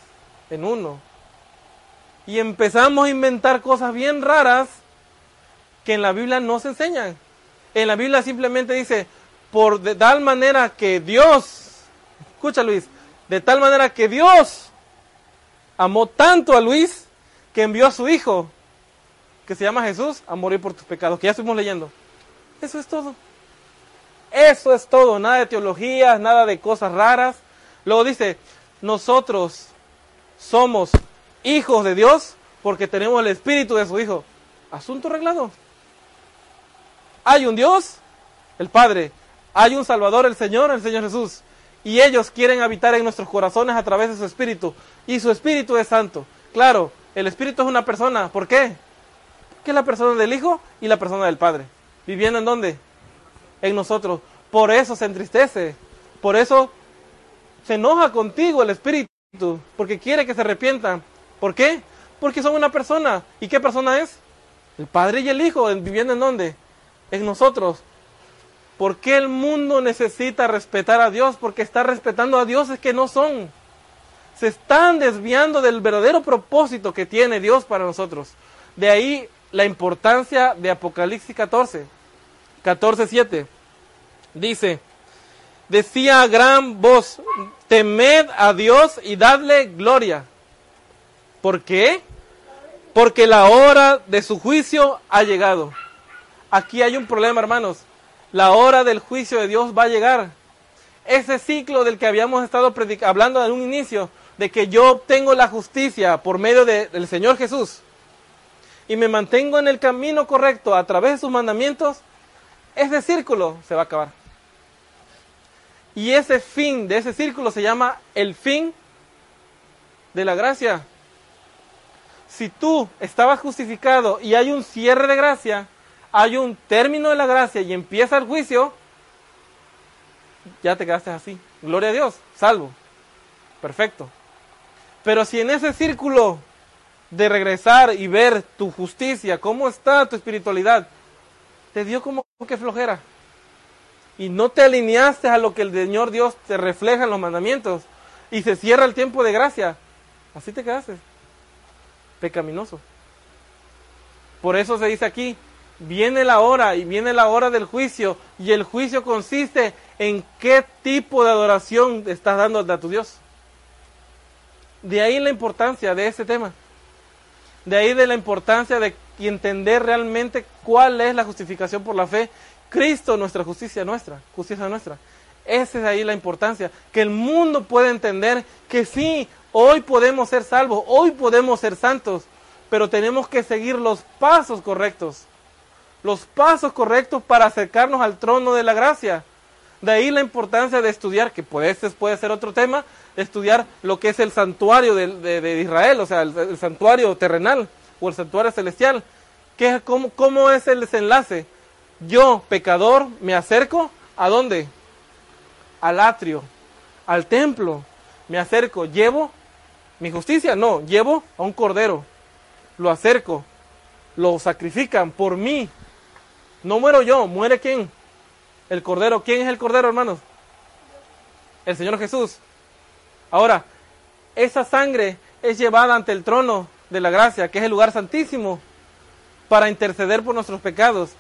en uno. Y empezamos a inventar cosas bien raras que en la Biblia no se enseñan. En la Biblia simplemente dice, por de tal manera que Dios, escucha Luis, de tal manera que Dios amó tanto a Luis que envió a su hijo, que se llama Jesús, a morir por tus pecados, que ya estuvimos leyendo. Eso es todo. Eso es todo, nada de teologías, nada de cosas raras. Luego dice, nosotros somos hijos de Dios porque tenemos el espíritu de su hijo. Asunto arreglado. Hay un Dios, el Padre. Hay un Salvador, el Señor, el Señor Jesús. Y ellos quieren habitar en nuestros corazones a través de su espíritu. Y su espíritu es santo. Claro, el espíritu es una persona. ¿Por qué? Que es la persona del Hijo y la persona del Padre. ¿Viviendo en dónde? En nosotros. Por eso se entristece. Por eso se enoja contigo el espíritu. Porque quiere que se arrepientan. ¿Por qué? Porque son una persona. ¿Y qué persona es? El Padre y el Hijo. ¿Viviendo en dónde? En nosotros. ¿Por qué el mundo necesita respetar a Dios? Porque está respetando a dioses que no son. Se están desviando del verdadero propósito que tiene Dios para nosotros. De ahí la importancia de Apocalipsis 14, 14, 7. Dice, decía a gran voz, temed a Dios y dadle gloria. ¿Por qué? Porque la hora de su juicio ha llegado. Aquí hay un problema, hermanos. La hora del juicio de Dios va a llegar. ese ciclo del que habíamos estado hablando en un inicio, de que yo obtengo la justicia por medio de- del Señor Jesús y me mantengo en el camino correcto a través de sus mandamientos, ese círculo se va a acabar. Y ese fin de ese círculo se llama el fin de la gracia. Si tú estabas justificado y hay un cierre de gracia, hay un término de la gracia y empieza el juicio, ya te quedaste así. Gloria a Dios, salvo. Perfecto. Pero si en ese círculo de regresar y ver tu justicia, cómo está tu espiritualidad, te dio como que flojera. Y no te alineaste a lo que el Señor Dios te refleja en los mandamientos. Y se cierra el tiempo de gracia. Así te quedaste. Pecaminoso. Por eso se dice aquí, viene la hora y viene la hora del juicio. Y el juicio consiste en qué tipo de adoración estás dando a tu Dios. De ahí la importancia de ese tema. De ahí de la importancia de entender realmente cuál es la justificación por la fe. Cristo, nuestra justicia nuestra, justicia nuestra. Esa es ahí la importancia. Que el mundo pueda entender que sí, hoy podemos ser salvos, hoy podemos ser santos, pero tenemos que seguir los pasos correctos. Los pasos correctos para acercarnos al trono de la gracia. De ahí la importancia de estudiar, que puede, este puede ser otro tema, estudiar lo que es el santuario de, de- Israel, o sea, el, santuario terrenal o el santuario celestial. ¿Qué, cómo, ¿Cómo es el desenlace? Yo, pecador, me acerco a dónde? Al atrio, al templo. Me acerco, llevo mi justicia, no, llevo a un cordero. Lo acerco, lo sacrifican por mí. No muero yo, muere quién? El cordero. ¿Quién es el cordero, hermanos? El Señor Jesús. Ahora, esa sangre es llevada ante el trono de la gracia, que es el lugar santísimo, para interceder por nuestros pecados.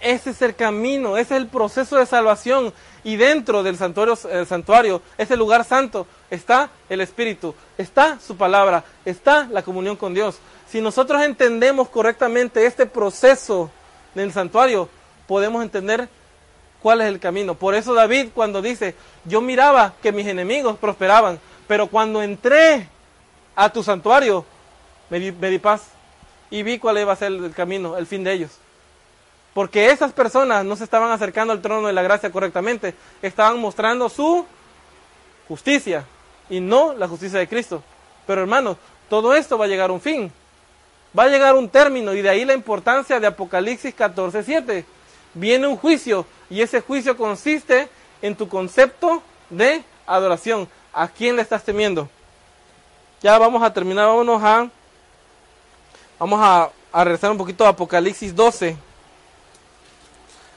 Ese es el camino, ese es el proceso de salvación. Y dentro del santuario, el santuario, ese lugar santo, está el Espíritu, está su palabra, está la comunión con Dios. Si nosotros entendemos correctamente este proceso del santuario, podemos entender cuál es el camino. Por eso David cuando dice, yo miraba que mis enemigos prosperaban, pero cuando entré a tu santuario, me di, me di paz y vi cuál iba a ser el camino, el fin de ellos. Porque esas personas no se estaban acercando al trono de la gracia correctamente, estaban mostrando su justicia y no la justicia de Cristo. Pero hermanos, todo esto va a llegar a un fin, va a llegar un término y de ahí la importancia de Apocalipsis 14:7. Viene un juicio y ese juicio consiste en tu concepto de adoración. ¿A quién le estás temiendo? Ya vamos a terminar, vámonos a vamos a, a regresar un poquito a Apocalipsis 12.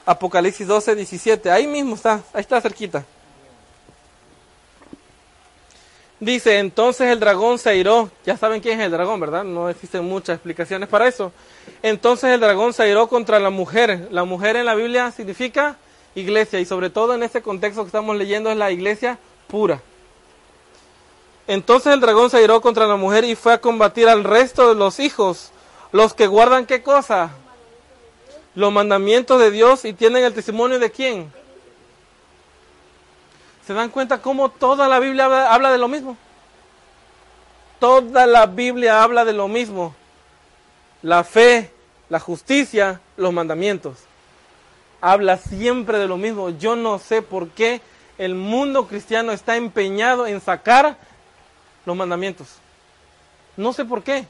Apocalipsis 12, 17. Ahí mismo está, ahí está cerquita. Dice, entonces el dragón se airó. Ya saben quién es el dragón, ¿verdad? No existen muchas explicaciones para eso. Entonces el dragón se airó contra la mujer. La mujer en la Biblia significa iglesia y sobre todo en este contexto que estamos leyendo es la iglesia pura. Entonces el dragón se airó contra la mujer y fue a combatir al resto de los hijos, los que guardan qué cosa? Los mandamientos de Dios y tienen el testimonio de quién? ¿Se dan cuenta cómo toda la Biblia habla, de lo mismo? Toda la Biblia habla de lo mismo. La fe, la justicia, los mandamientos. Habla siempre de lo mismo. Yo no sé por qué el mundo cristiano está empeñado en sacar los mandamientos. No sé por qué.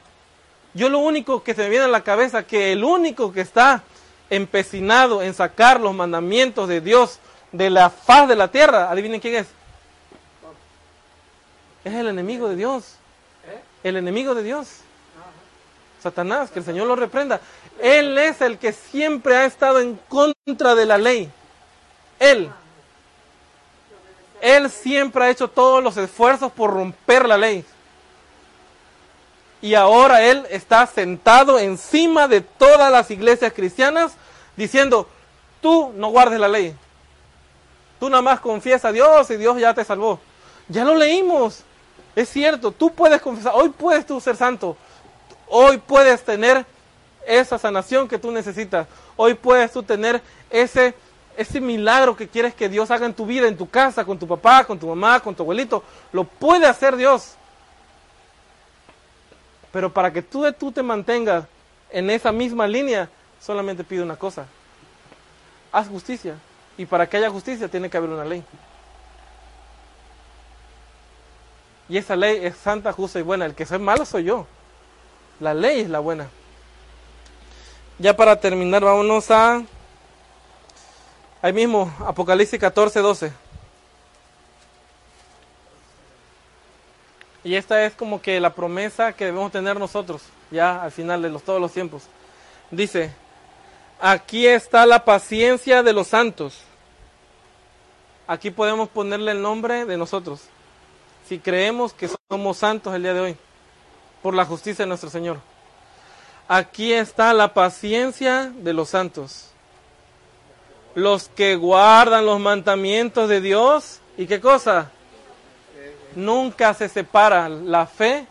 Yo lo único que se me viene a la cabeza que el único que está empecinado en sacar los mandamientos de Dios de la faz de la tierra, adivinen quién es. Es el enemigo de Dios. El enemigo de Dios. Satanás, que el Señor lo reprenda. Él es el que siempre ha estado en contra de la ley. Él. Él siempre ha hecho todos los esfuerzos por romper la ley. Y ahora Él está sentado encima de todas las iglesias cristianas diciendo, tú no guardes la ley. Tú nada más confiesa a Dios y Dios ya te salvó. Ya lo leímos. Es cierto, tú puedes confesar, hoy puedes tú ser santo. Hoy puedes tener esa sanación que tú necesitas. Hoy puedes tú tener ese ese milagro que quieres que Dios haga en tu vida, en tu casa, con tu papá, con tu mamá, con tu abuelito, lo puede hacer Dios. Pero para que tú, tú te mantengas en esa misma línea, solamente pide una cosa. Haz justicia. Y para que haya justicia tiene que haber una ley. Y esa ley es santa, justa y buena. El que soy malo soy yo. La ley es la buena. Ya para terminar, vámonos a... Ahí mismo, Apocalipsis 14, 12. Y esta es como que la promesa que debemos tener nosotros, ya al final de todos los tiempos. Dice, aquí está la paciencia de los santos. Aquí podemos ponerle el nombre de nosotros. Si creemos que somos santos el día de hoy, por la justicia de nuestro Señor. Aquí está la paciencia de los santos. Los que guardan los mandamientos de Dios. ¿Y qué cosa? Nunca se separa la fe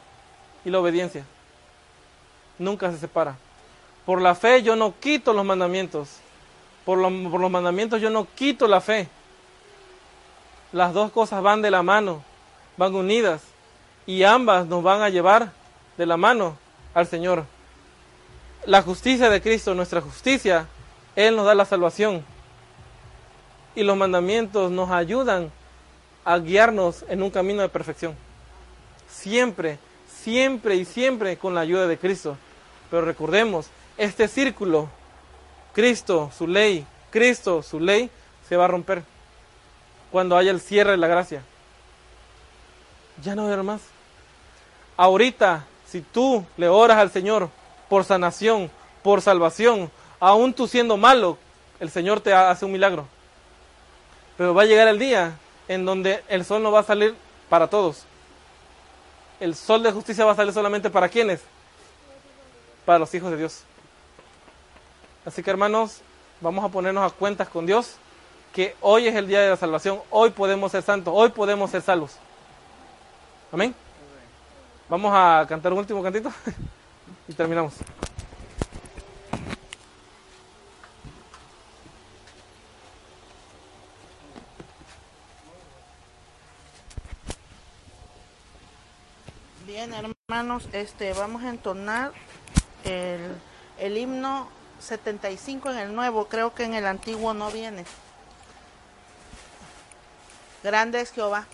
y la obediencia. Nunca se separa. Por la fe yo no quito los mandamientos. Por, por los mandamientos yo no quito la fe. Las dos cosas van de la mano, van unidas. Y ambas nos van a llevar de la mano al Señor. La justicia de Cristo, nuestra justicia, Él nos da la salvación. Y los mandamientos nos ayudan a guiarnos en un camino de perfección. Siempre, siempre y siempre con la ayuda de Cristo. Pero recordemos, este círculo, Cristo, su ley, Cristo, su ley, se va a romper cuando haya el cierre de la gracia. Ya no habrá más. Ahorita, si tú le oras al Señor por sanación, por salvación, aún tú siendo malo, el Señor te hace un milagro. Pero va a llegar el día en donde el sol no va a salir para todos. El sol de justicia va a salir solamente para quienes? Para los hijos de Dios. Así que hermanos, vamos a ponernos a cuentas con Dios, que hoy es el día de la salvación, hoy podemos ser santos, hoy podemos ser salvos. Amén. Vamos a cantar un último cantito y terminamos. Bien, hermanos, este, vamos a entonar el, el himno 75 en el nuevo, creo que en el antiguo no viene. Grande es Jehová.